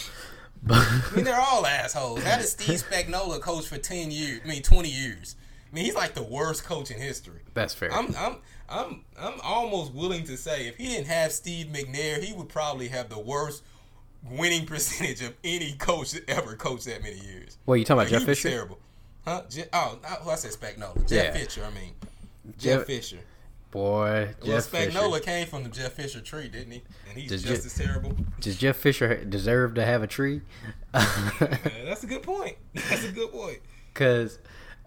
But I mean, they're all assholes. How did Steve Spagnuolo coach for ten years? I mean, twenty years. I mean, he's like the worst coach in history. that's fair. I'm, I'm, I'm, I'm almost willing to say if he didn't have Steve McNair, he would probably have the worst winning percentage of any coach that ever coached that many years. What you talking about, Jeff Fisher? Terrible. Huh? Je- oh, who I said Spagnuolo. Jeff Yeah. Fisher. I mean, Jeff Jeff- Fisher. Boy, Well, Jeff Fisher. Came from the Jeff Fisher tree, didn't he? And he's Does just Je- as terrible. Does Jeff Fisher deserve to have a tree? Yeah, that's a good point. That's a good point. Cause,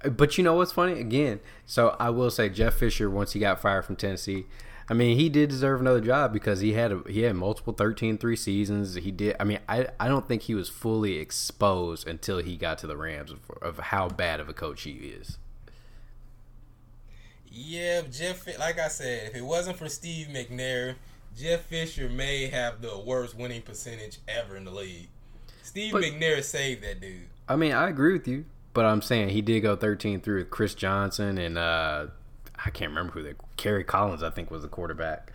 but you know what's funny? Again, so I will say Jeff Fisher once he got fired from Tennessee, I mean he did deserve another job because he had a, he had multiple 13-3 seasons. He did. I mean I I don't think he was fully exposed until he got to the Rams of, of how bad of a coach he is. Yeah, Jeff. Like I said, if it wasn't for Steve McNair, Jeff Fisher may have the worst winning percentage ever in the league. Steve But- McNair saved that dude. I mean I agree with you, but I'm saying he did go 13 through with Chris Johnson and uh I can't remember who they Kerry Collins I think was the quarterback.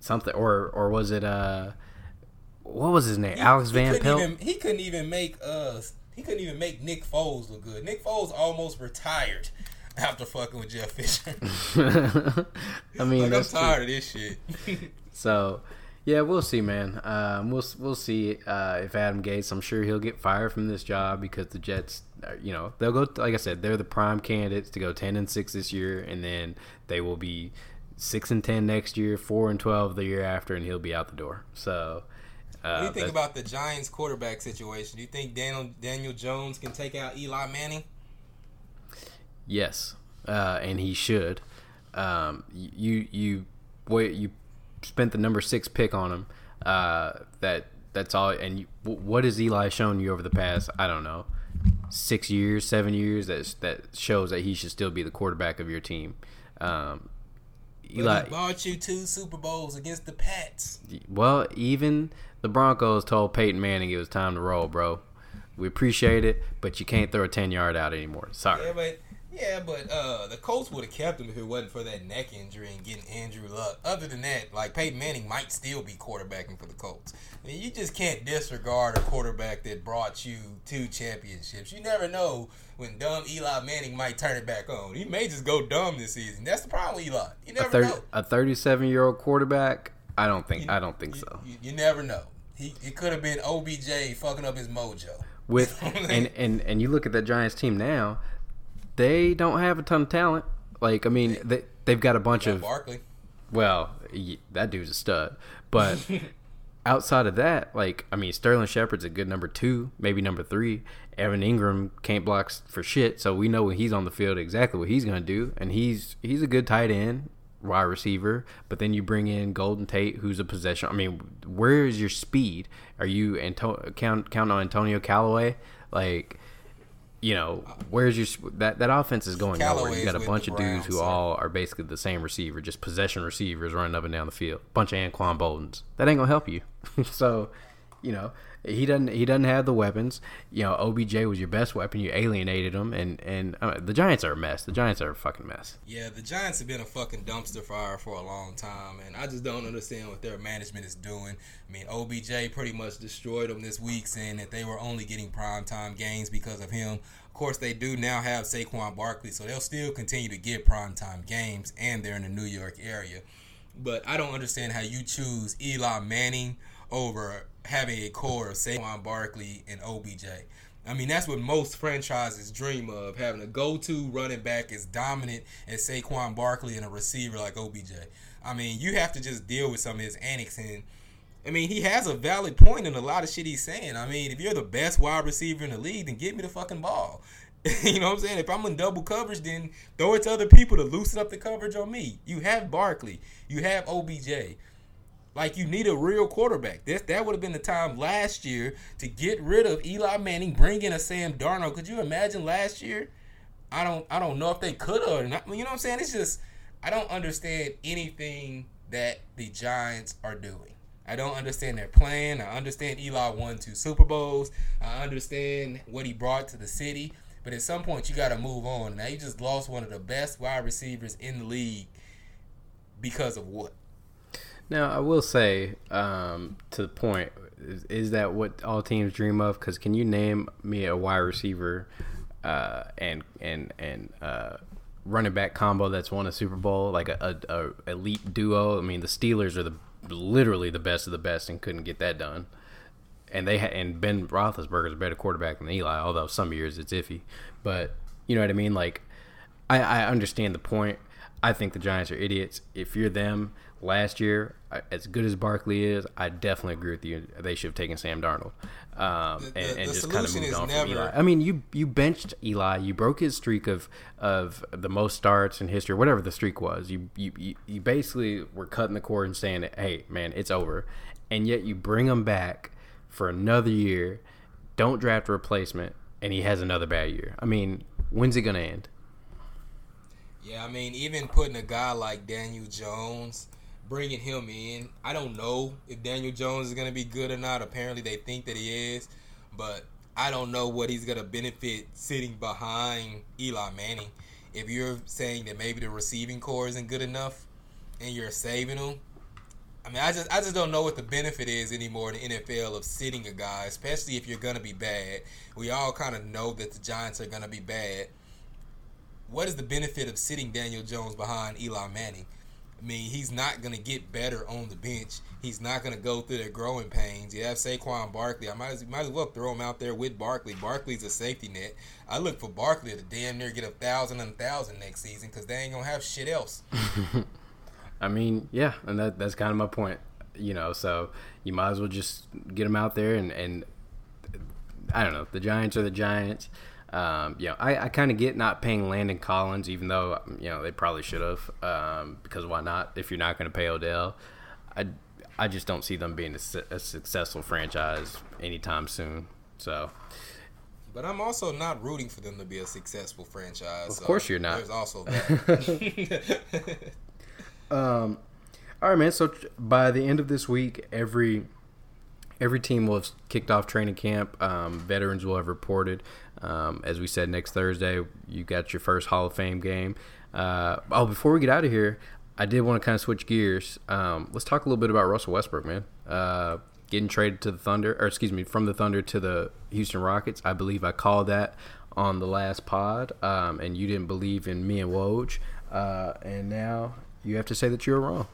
Something or or was it uh what was his name? He- Alex Van Pelt. Even, he couldn't even make us. He couldn't even make Nick Foles look good. Nick Foles almost retired after fucking with Jeff Fisher. I mean, like I'm that's true. tired of this shit. So, yeah, we'll see, man. Um, we'll we'll see uh, if Adam Gates. I'm sure he'll get fired from this job because the Jets, uh, you know, they'll go. Like I said, they're the prime candidates to go 10 and six this year, and then they will be six and 10 next year, four and 12 the year after, and he'll be out the door. So, uh, What do you think about the Giants quarterback situation? Do you think Daniel Daniel Jones can take out Eli Manning? Yes, uh, and he should. Um, you you wait you spent the number six pick on him. Uh, that that's all. And you, what has Eli shown you over the past? I don't know, six years, seven years. That that shows that he should still be the quarterback of your team. Um, But Eli, he bought you two Super Bowls against the Pats. well, even the Broncos told Peyton Manning it was time to roll, bro. We appreciate it, but you can't throw a ten yard out anymore. Sorry. Yeah, but yeah, but uh, the Colts would have kept him if it wasn't for that neck injury and getting Andrew Luck. Other than that, like Peyton Manning might still be quarterbacking for the Colts. I mean, you just can't disregard a quarterback that brought you two championships. You never know when dumb Eli Manning might turn it back on. He may just go dumb this season. That's the problem with Eli. You a, never thir- know. a 37 year old quarterback i don't think i don't think You, so you, you never know. He it could have been OBJ fucking up his mojo. with and, and and you look at that giants team now they don't have a ton of talent. Like i mean they, they've got a bunch of Barkley. well that dude's a stud. But outside of that like i mean sterling shepard's a good number two maybe number three. Evan Engram can't block for shit so we know when he's on the field exactly what he's going to do. And he's he's a good tight end wide receiver but then you bring in golden tate who's a possession i mean where is your speed? Are you Anto- count count on antonio callaway? Like you know, where's your that that offense is going nowhere. You got a bunch of dudes Browns, who so- all are basically the same receiver, just possession receivers running up and down the field. Bunch of Anquan Boldens. That ain't gonna help you. so, you know, he doesn't he doesn't have the weapons. You know, OBJ was your best weapon. You alienated him, and and uh, the Giants are a mess. The Giants are a fucking mess. Yeah, the Giants have been a fucking dumpster fire for a long time, and I just don't understand what their management is doing. I mean, OBJ pretty much destroyed them this week, saying that they were only getting primetime games because of him. Of course, they do now have Saquon Barkley, so they'll still continue to get primetime games, and they're in the New York area. But I don't understand how you choose Eli Manning over having a core of Saquon Barkley and OBJ. I mean, that's what most franchises dream of having a go to running back as dominant as Saquon Barkley and a receiver like OBJ. I mean, you have to just deal with some of his antics. And I mean, he has a valid point in a lot of shit he's saying. I mean, if you're the best wide receiver in the league, then give me the fucking ball. you know what I'm saying? If I'm in double coverage, then throw it to other people to loosen up the coverage on me. You have Barkley, you have OBJ. Like you need a real quarterback. That that would have been the time last year to get rid of Eli Manning, bring in a Sam Darnold. Could you imagine last year? I don't I don't know if they could have. You know what I'm saying? It's just I don't understand anything that the Giants are doing. I don't understand their plan. I understand Eli won two Super Bowls. I understand what he brought to the city. But at some point, you got to move on. Now, you just lost one of the best wide receivers in the league because of what? Now, I will say, um, to the point, is, is, that what all teams dream of? Because can you name me a wide receiver uh, and and and uh, running back combo that's won a Super Bowl, like a, a, a, elite duo? I mean, the Steelers are the literally the best of the best and couldn't get that done. And they ha- and Ben Roethlisberger is a better quarterback than Eli, although some years it's iffy. But you know what I mean? Like, I, I understand the point. I think the Giants are idiots. If you're them, last year, as good as Barkley is, I definitely agree with you. They should have taken Sam Darnold um, the, the, and, and just kind of moved on never... from Eli. I mean, you you benched Eli. You broke his streak of of the most starts in history, whatever the streak was. You you you basically were cutting the cord and saying, "Hey, man, it's over," and yet you bring him back for another year. Don't draft a replacement, and he has another bad year. I mean, when's it gonna end? Yeah, I mean, even putting a guy like Daniel Jones bringing him in. I don't know if Daniel Jones is going to be good or not. Apparently, they think that he is, but I don't know what he's going to benefit sitting behind Eli Manning. If you're saying that maybe the receiving core isn't good enough and you're saving him, I mean, I just I just don't know what the benefit is anymore in the NFL of sitting a guy, especially if you're gonna be bad. We all kind of know that the Giants are gonna be bad. What is the benefit of sitting Daniel Jones behind Eli Manning? I mean, he's not going to get better on the bench. He's not going to go through the growing pains. You have Saquon Barkley. I might as, might as well throw him out there with Barkley. Barkley's a safety net. I look for Barkley to damn near get a thousand and a thousand next season because they ain't going to have shit else. I mean, yeah, and that that's kind of my point. You know, so you might as well just get him out there and, and I don't know. The Giants are the Giants. Um, you know, I, I kind of get not paying Landon Collins, even though you know they probably should have, um, because why not? If you're not going to pay Odell, I I just don't see them being a, a, successful franchise anytime soon. So, but I'm also not rooting for them to be a successful franchise. Of so course, you're not. There's also that. um, all right, man. So by the end of this week, every every team will have kicked off training camp. Um, veterans will have reported. Um, as we said, next Thursday, you got your first Hall of Fame game. Uh, oh, before we get out of here, I did want to kind of switch gears. Um, let's talk a little bit about Russell Westbrook, man. Uh, getting traded to the Thunder, or excuse me, from the Thunder to the Houston Rockets. I believe I called that on the last pod, um, and you didn't believe in me and Woj. Uh, and now you have to say that you were wrong.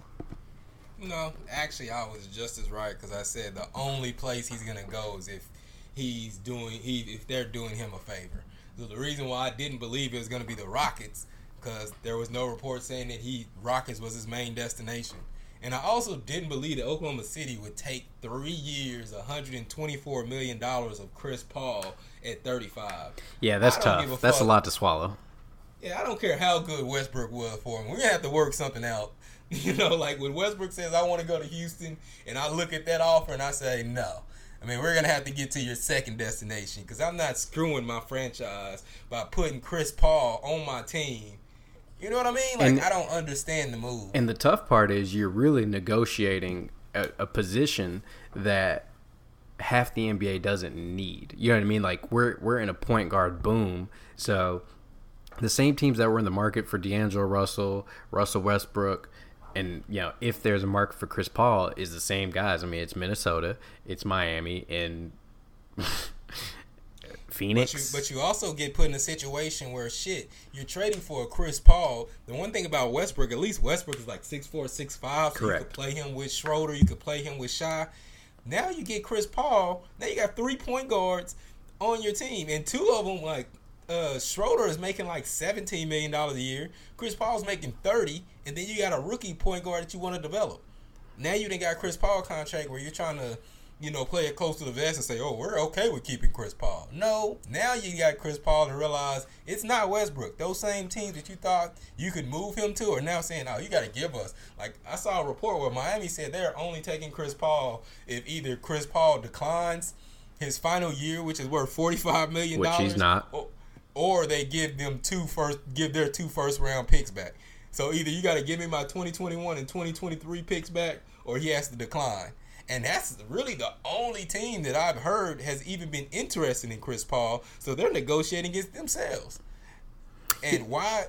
No, actually, I was just as right because I said the only place he's gonna go is if he's doing he if they're doing him a favor. So the reason why I didn't believe it was gonna be the Rockets because there was no report saying that he Rockets was his main destination. And I also didn't believe that Oklahoma City would take three years, 124 million dollars of Chris Paul at 35. Yeah, that's tough. That's a lot to swallow. Yeah, I don't care how good Westbrook was for him. We're gonna have to work something out You know, like when Westbrook says, I want to go to Houston, and I look at that offer and I say, no. I mean, we're going to have to get to your second destination because I'm not screwing my franchise by putting Chris Paul on my team. You know what I mean? Like, and, I don't understand the move. And the tough part is you're really negotiating a, a position that half the NBA doesn't need. You know what I mean? Like we're we're in a point guard boom. So the same teams that were in the market for D'Angelo Russell, Russell Westbrook, and you know if there's a market for Chris Paul is the same guys. I mean, it's Minnesota, it's Miami, and Phoenix. But you, but you, also get put in a situation where shit, you're trading for a Chris Paul. The one thing about Westbrook, at least Westbrook is like six four, six five. So Correct. you could play him with Schroeder, you could play him with Shai. Now you get Chris Paul. Now you got three point guards on your team, and two of them like uh, Schroeder is making like seventeen million dollars a year. Chris Paul's making thirty, and then you got a rookie point guard that you want to develop. Now you didn't got Chris Paul contract where you're trying to, you know, play it close to the vest and say, "Oh, we're okay with keeping Chris Paul." No, now you got Chris Paul to realize it's not Westbrook. Those same teams that you thought you could move him to are now saying, "Oh, you got to give us." Like I saw a report where Miami said they're only taking Chris Paul if either Chris Paul declines his final year, which is worth forty five million dollars, Which he's not. Or, or they give them two first, give their two first round picks back. So either you got to give me my 2021 and 2023 picks back, or he has to decline. And that's really the only team that I've heard has even been interested in Chris Paul. So they're negotiating against themselves. And why?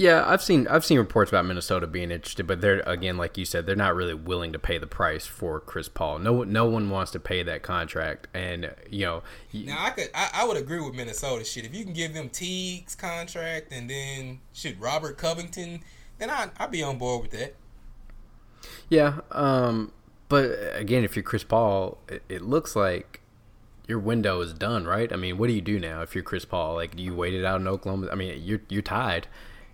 Yeah, I've seen I've seen reports about Minnesota being interested, but they're again, like you said, they're not really willing to pay the price for Chris Paul. No, no one wants to pay that contract, and you know. Now I could, I, I would agree with Minnesota. Shit, if you can give them Teague's contract and then shit Robert Covington, then I I'd be on board with that. Yeah, um, but again, if you're Chris Paul, it, it looks like your window is done, right? I mean, what do you do now if you're Chris Paul? Like, do you wait it out in Oklahoma? I mean, you're you're tied.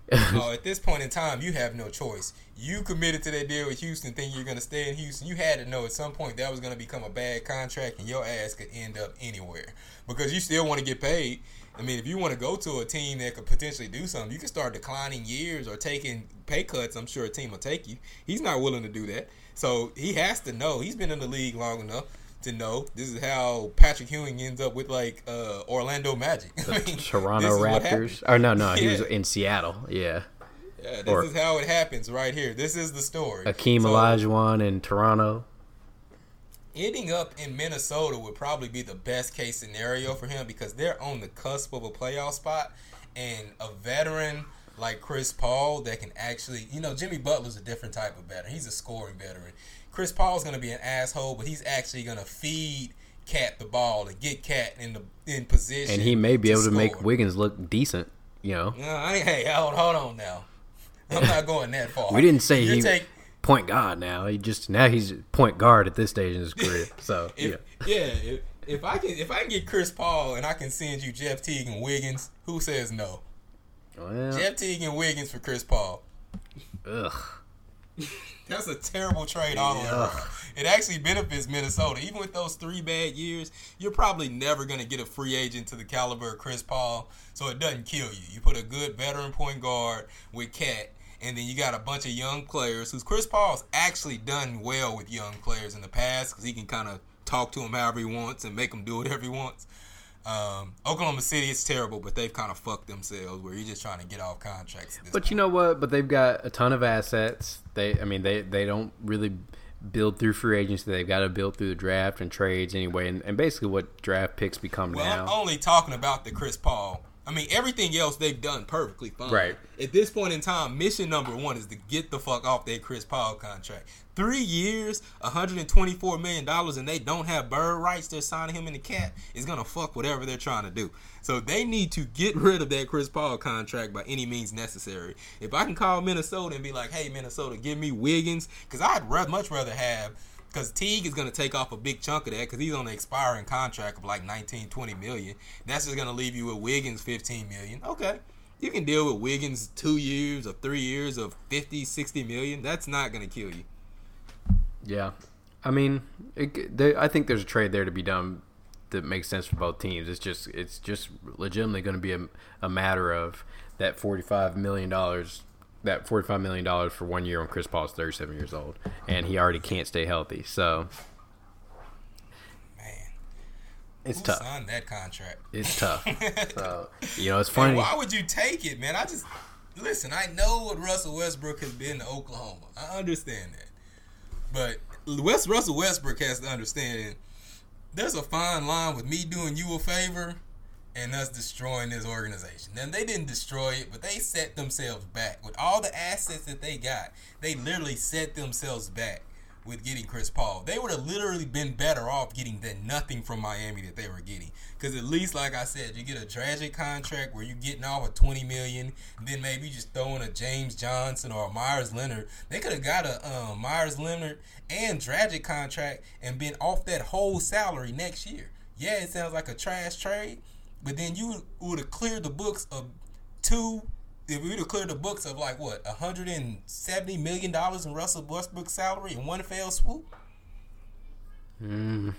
oh, at this point in time, you have no choice. You committed to that deal with Houston, thinking you're going to stay in Houston. You had to know at some point that was going to become a bad contract, and your ass could end up anywhere because you still want to get paid. I mean, if you want to go to a team that could potentially do something, you can start declining years or taking pay cuts. I'm sure a team will take you. He's not willing to do that, so he has to know. He's been in the league long enough to know this is how Patrick Ewing ends up with like uh, Orlando Magic. I mean, Toronto Raptors. Or no, no, yeah. he was in Seattle. Yeah. Yeah, this or, is how it happens right here. This is the story. Akeem so, Olajuwon in Toronto. Ending up in Minnesota would probably be the best case scenario for him because they're on the cusp of a playoff spot, and a veteran like Chris Paul that can actually, you know, Jimmy Butler's a different type of veteran. He's a scoring veteran. Chris Paul's gonna be an asshole, but he's actually gonna feed KAT the ball and get KAT in the in position. And he may be to able score. to make Wiggins look decent. You know. No, I, hey, hold, hold on now. I'm not going that far. we didn't say You're he take, point guard now. He just now he's point guard at this stage in his career. So if, yeah, yeah. If, if I can if I can get Chris Paul and I can send you Jeff Teague and Wiggins, who says no? Well, Jeff Teague and Wiggins for Chris Paul. Ugh. That's a terrible trade all around. It actually benefits Minnesota. Even with those three bad years, you're probably never going to get a free agent to the caliber of Chris Paul, so it doesn't kill you. You put a good veteran point guard with KAT, and then you got a bunch of young players who's Chris Paul's actually done well with young players in the past because he can kind of talk to them however he wants and make them do whatever he wants. Um, Oklahoma City is terrible, but they've kind of fucked themselves where you're just trying to get off contracts. But point. you know what? But they've got a ton of assets. They, I mean, they they don't really build through free agency. They've got to build through the draft and trades anyway, and, and basically what draft picks become well, now. I'm only talking about the Chris Paul I mean, everything else they've done perfectly fine. Right. At this point in time, mission number one is to get the fuck off that Chris Paul contract. Three years, $124 million, and they don't have bird rights. They're signing him in the cap. Is going to fuck whatever they're trying to do. So they need to get rid of that Chris Paul contract by any means necessary. If I can call Minnesota and be like, hey, Minnesota, give me Wiggins, because I'd much rather have – because Teague is going to take off a big chunk of that because he's on an expiring contract of like 19, 20 million. That's just going to leave you with Wiggins 15 million. Okay. You can deal with Wiggins two years or three years of 50, 60 million. That's not going to kill you. Yeah. I mean, it, there, I think there's a trade there to be done that makes sense for both teams. It's just it's just legitimately going to be a, a matter of that $45 million that forty-five million dollars for one year when Chris Paul is thirty-seven years old, and he already can't stay healthy. So, man, it's Who tough. Signed that contract. It's tough. so you know, it's funny. And why would you take it, man? I just listen. I know what Russell Westbrook has been to Oklahoma. I understand that, but West Russell Westbrook has to understand. There's a fine line with me doing you a favor and us destroying this organization. Then they didn't destroy it, but they set themselves back with all the assets that they got. They literally set themselves back with getting Chris Paul. They would have literally been better off getting than nothing from Miami that they were getting. Because at least, like I said, you get a Dragic contract where you're getting off a 20 million, then maybe just throwing a James Johnson or a Meyers Leonard. They could have got a um, Meyers Leonard and Dragic contract and been off that whole salary next year. yeah, it sounds like a trash trade, but then you would have cleared the books of two. If we would have cleared the books of like what, hundred and seventy million dollars in Russell Westbrook's salary in one fell swoop. Mm,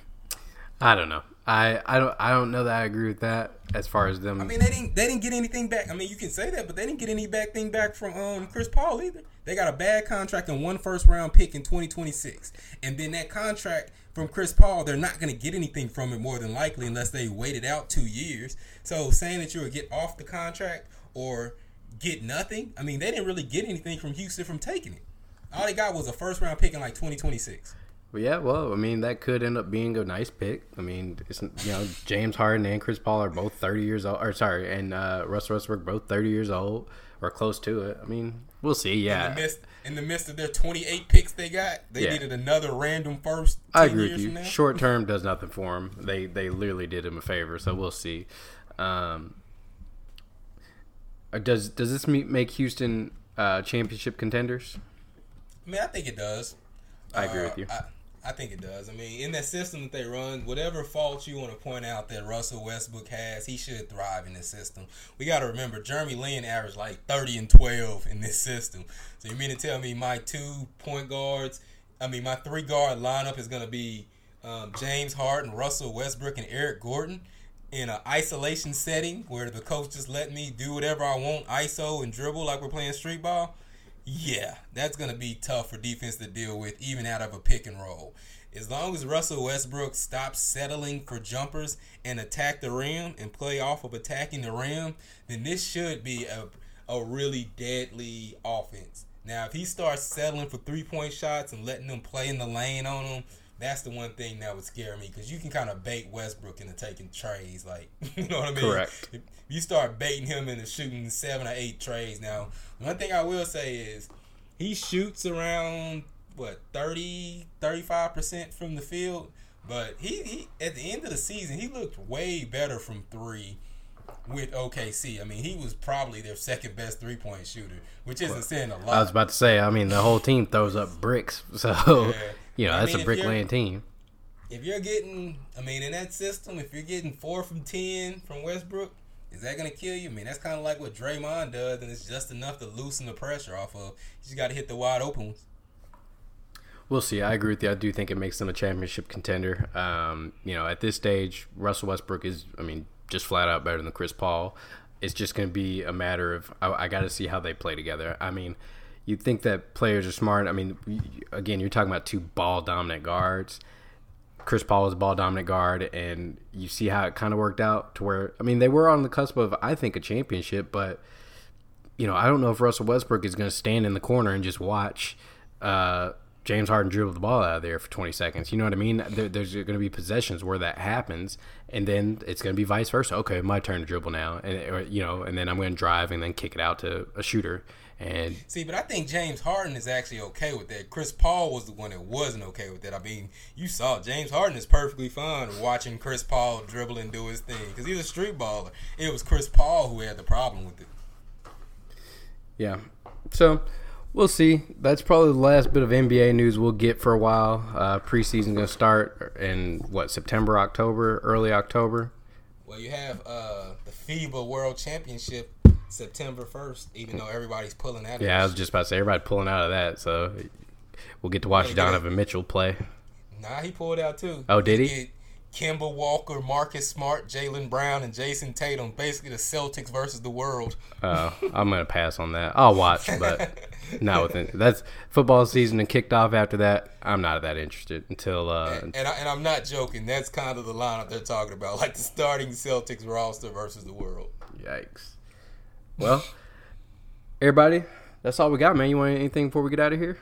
I don't know. I, I don't I don't know that I agree with that as far as them. I mean, they didn't they didn't get anything back. I mean, you can say that, but they didn't get any back thing back from um Chris Paul either. They got a bad contract and one first round pick in 2026, and then that contract from Chris Paul, they're not going to get anything from it more than likely unless they waited out two years. So saying that you would get off the contract or get nothing, I mean, they didn't really get anything from Houston from taking it. All they got was a first round pick in like 2026. Well, yeah, well, I mean, that could end up being a nice pick. I mean, it's, you know, James Harden and Chris Paul are both 30 years old, or sorry, and uh, Russell Westbrook both 30 years old or close to it. I mean, we'll see. Yeah. In the midst, in the midst of their 28 picks they got, they yeah. needed another random first. I agree with you. Short term does nothing for them. They they literally did him a favor, so we'll see. Um, uh, does does this make Houston uh, championship contenders? I mean, I think it does. I agree with you. Uh, I, I think it does. I mean, in that system that they run, whatever faults you want to point out that Russell Westbrook has, he should thrive in this system. We got to remember, Jeremy Lin averaged like 30 and 12 in this system. So you mean to tell me my two point guards, I mean, my three guard lineup is going to be um, James Harden, Russell Westbrook, and Eric Gordon in an isolation setting where the coach just let me do whatever I want, ISO and dribble like we're playing street ball? Yeah, that's going to be tough for defense to deal with, even out of a pick and roll. As long as Russell Westbrook stops settling for jumpers and attack the rim and play off of attacking the rim, then this should be a, a really deadly offense. Now, if he starts settling for three point shots and letting them play in the lane on him, that's the one thing that would scare me because you can kind of bait Westbrook into taking trays. Like, you know what I mean? Correct. If you start baiting him into shooting seven or eight trays. Now, one thing I will say is he shoots around, what, 30, 35% from the field. But he, he at the end of the season, he looked way better from three with OKC. I mean, he was probably their second best three point shooter, which isn't saying a lot. I was about to say, I mean, the whole team throws up bricks. So. Yeah. You know, I that's mean, a bricklaying team. If you're getting, I mean, in that system, if you're getting four from ten from Westbrook, is that gonna kill you? I mean, that's kind of like what Draymond does, and it's just enough to loosen the pressure off of. You just got to hit the wide open ones. We'll see. I agree with you. I do think it makes them a championship contender. Um, you know, at this stage, Russell Westbrook is, I mean, just flat out better than Chris Paul. It's just going to be a matter of I, I got to see how they play together. I mean, you think that players are smart. I mean, again, you're talking about two ball dominant guards. Chris Paul is a ball dominant guard, and you see how it kind of worked out to where I mean they were on the cusp of I think a championship, but you know I don't know if Russell Westbrook is going to stand in the corner and just watch uh, James Harden dribble the ball out of there for 20 seconds. You know what I mean? There, there's going to be possessions where that happens, and then it's going to be vice versa. Okay, my turn to dribble now, and or, you know, and then I'm going to drive and then kick it out to a shooter and see, but I think James Harden is actually okay with that. Chris Paul was the one that wasn't okay with that. I mean, you saw James Harden is perfectly fine watching Chris Paul dribble and do his thing because he's a street baller. It was Chris Paul who had the problem with it. Yeah. So we'll see. That's probably the last bit of NBA news we'll get for a while. Uh, preseason going to start in what September, October, early October. Well, you have uh, the FIBA World Championship September first, even though everybody's pulling out. Yeah, I was just about to say everybody pulling out of that, so we'll get to watch Donovan Mitchell play. Nah, he pulled out too. Oh, did he? Kemba Walker, Marcus Smart, Jaylen Brown, and Jayson Tatum. Basically, the Celtics versus the world. Oh, I'm gonna pass on that. I'll watch, but not within. That's football season and kicked off after that. I'm not that interested until. Uh, and, and, I, and I'm not joking. That's kind of the lineup they're talking about, like the starting Celtics roster versus the world. Yikes. Well, everybody, that's all we got, man. You want anything before we get out of here?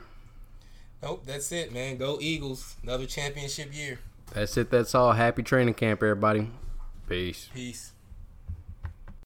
Nope, that's it, man. Go Eagles. Another championship year. That's it. That's all. Happy training camp, everybody. Peace. Peace.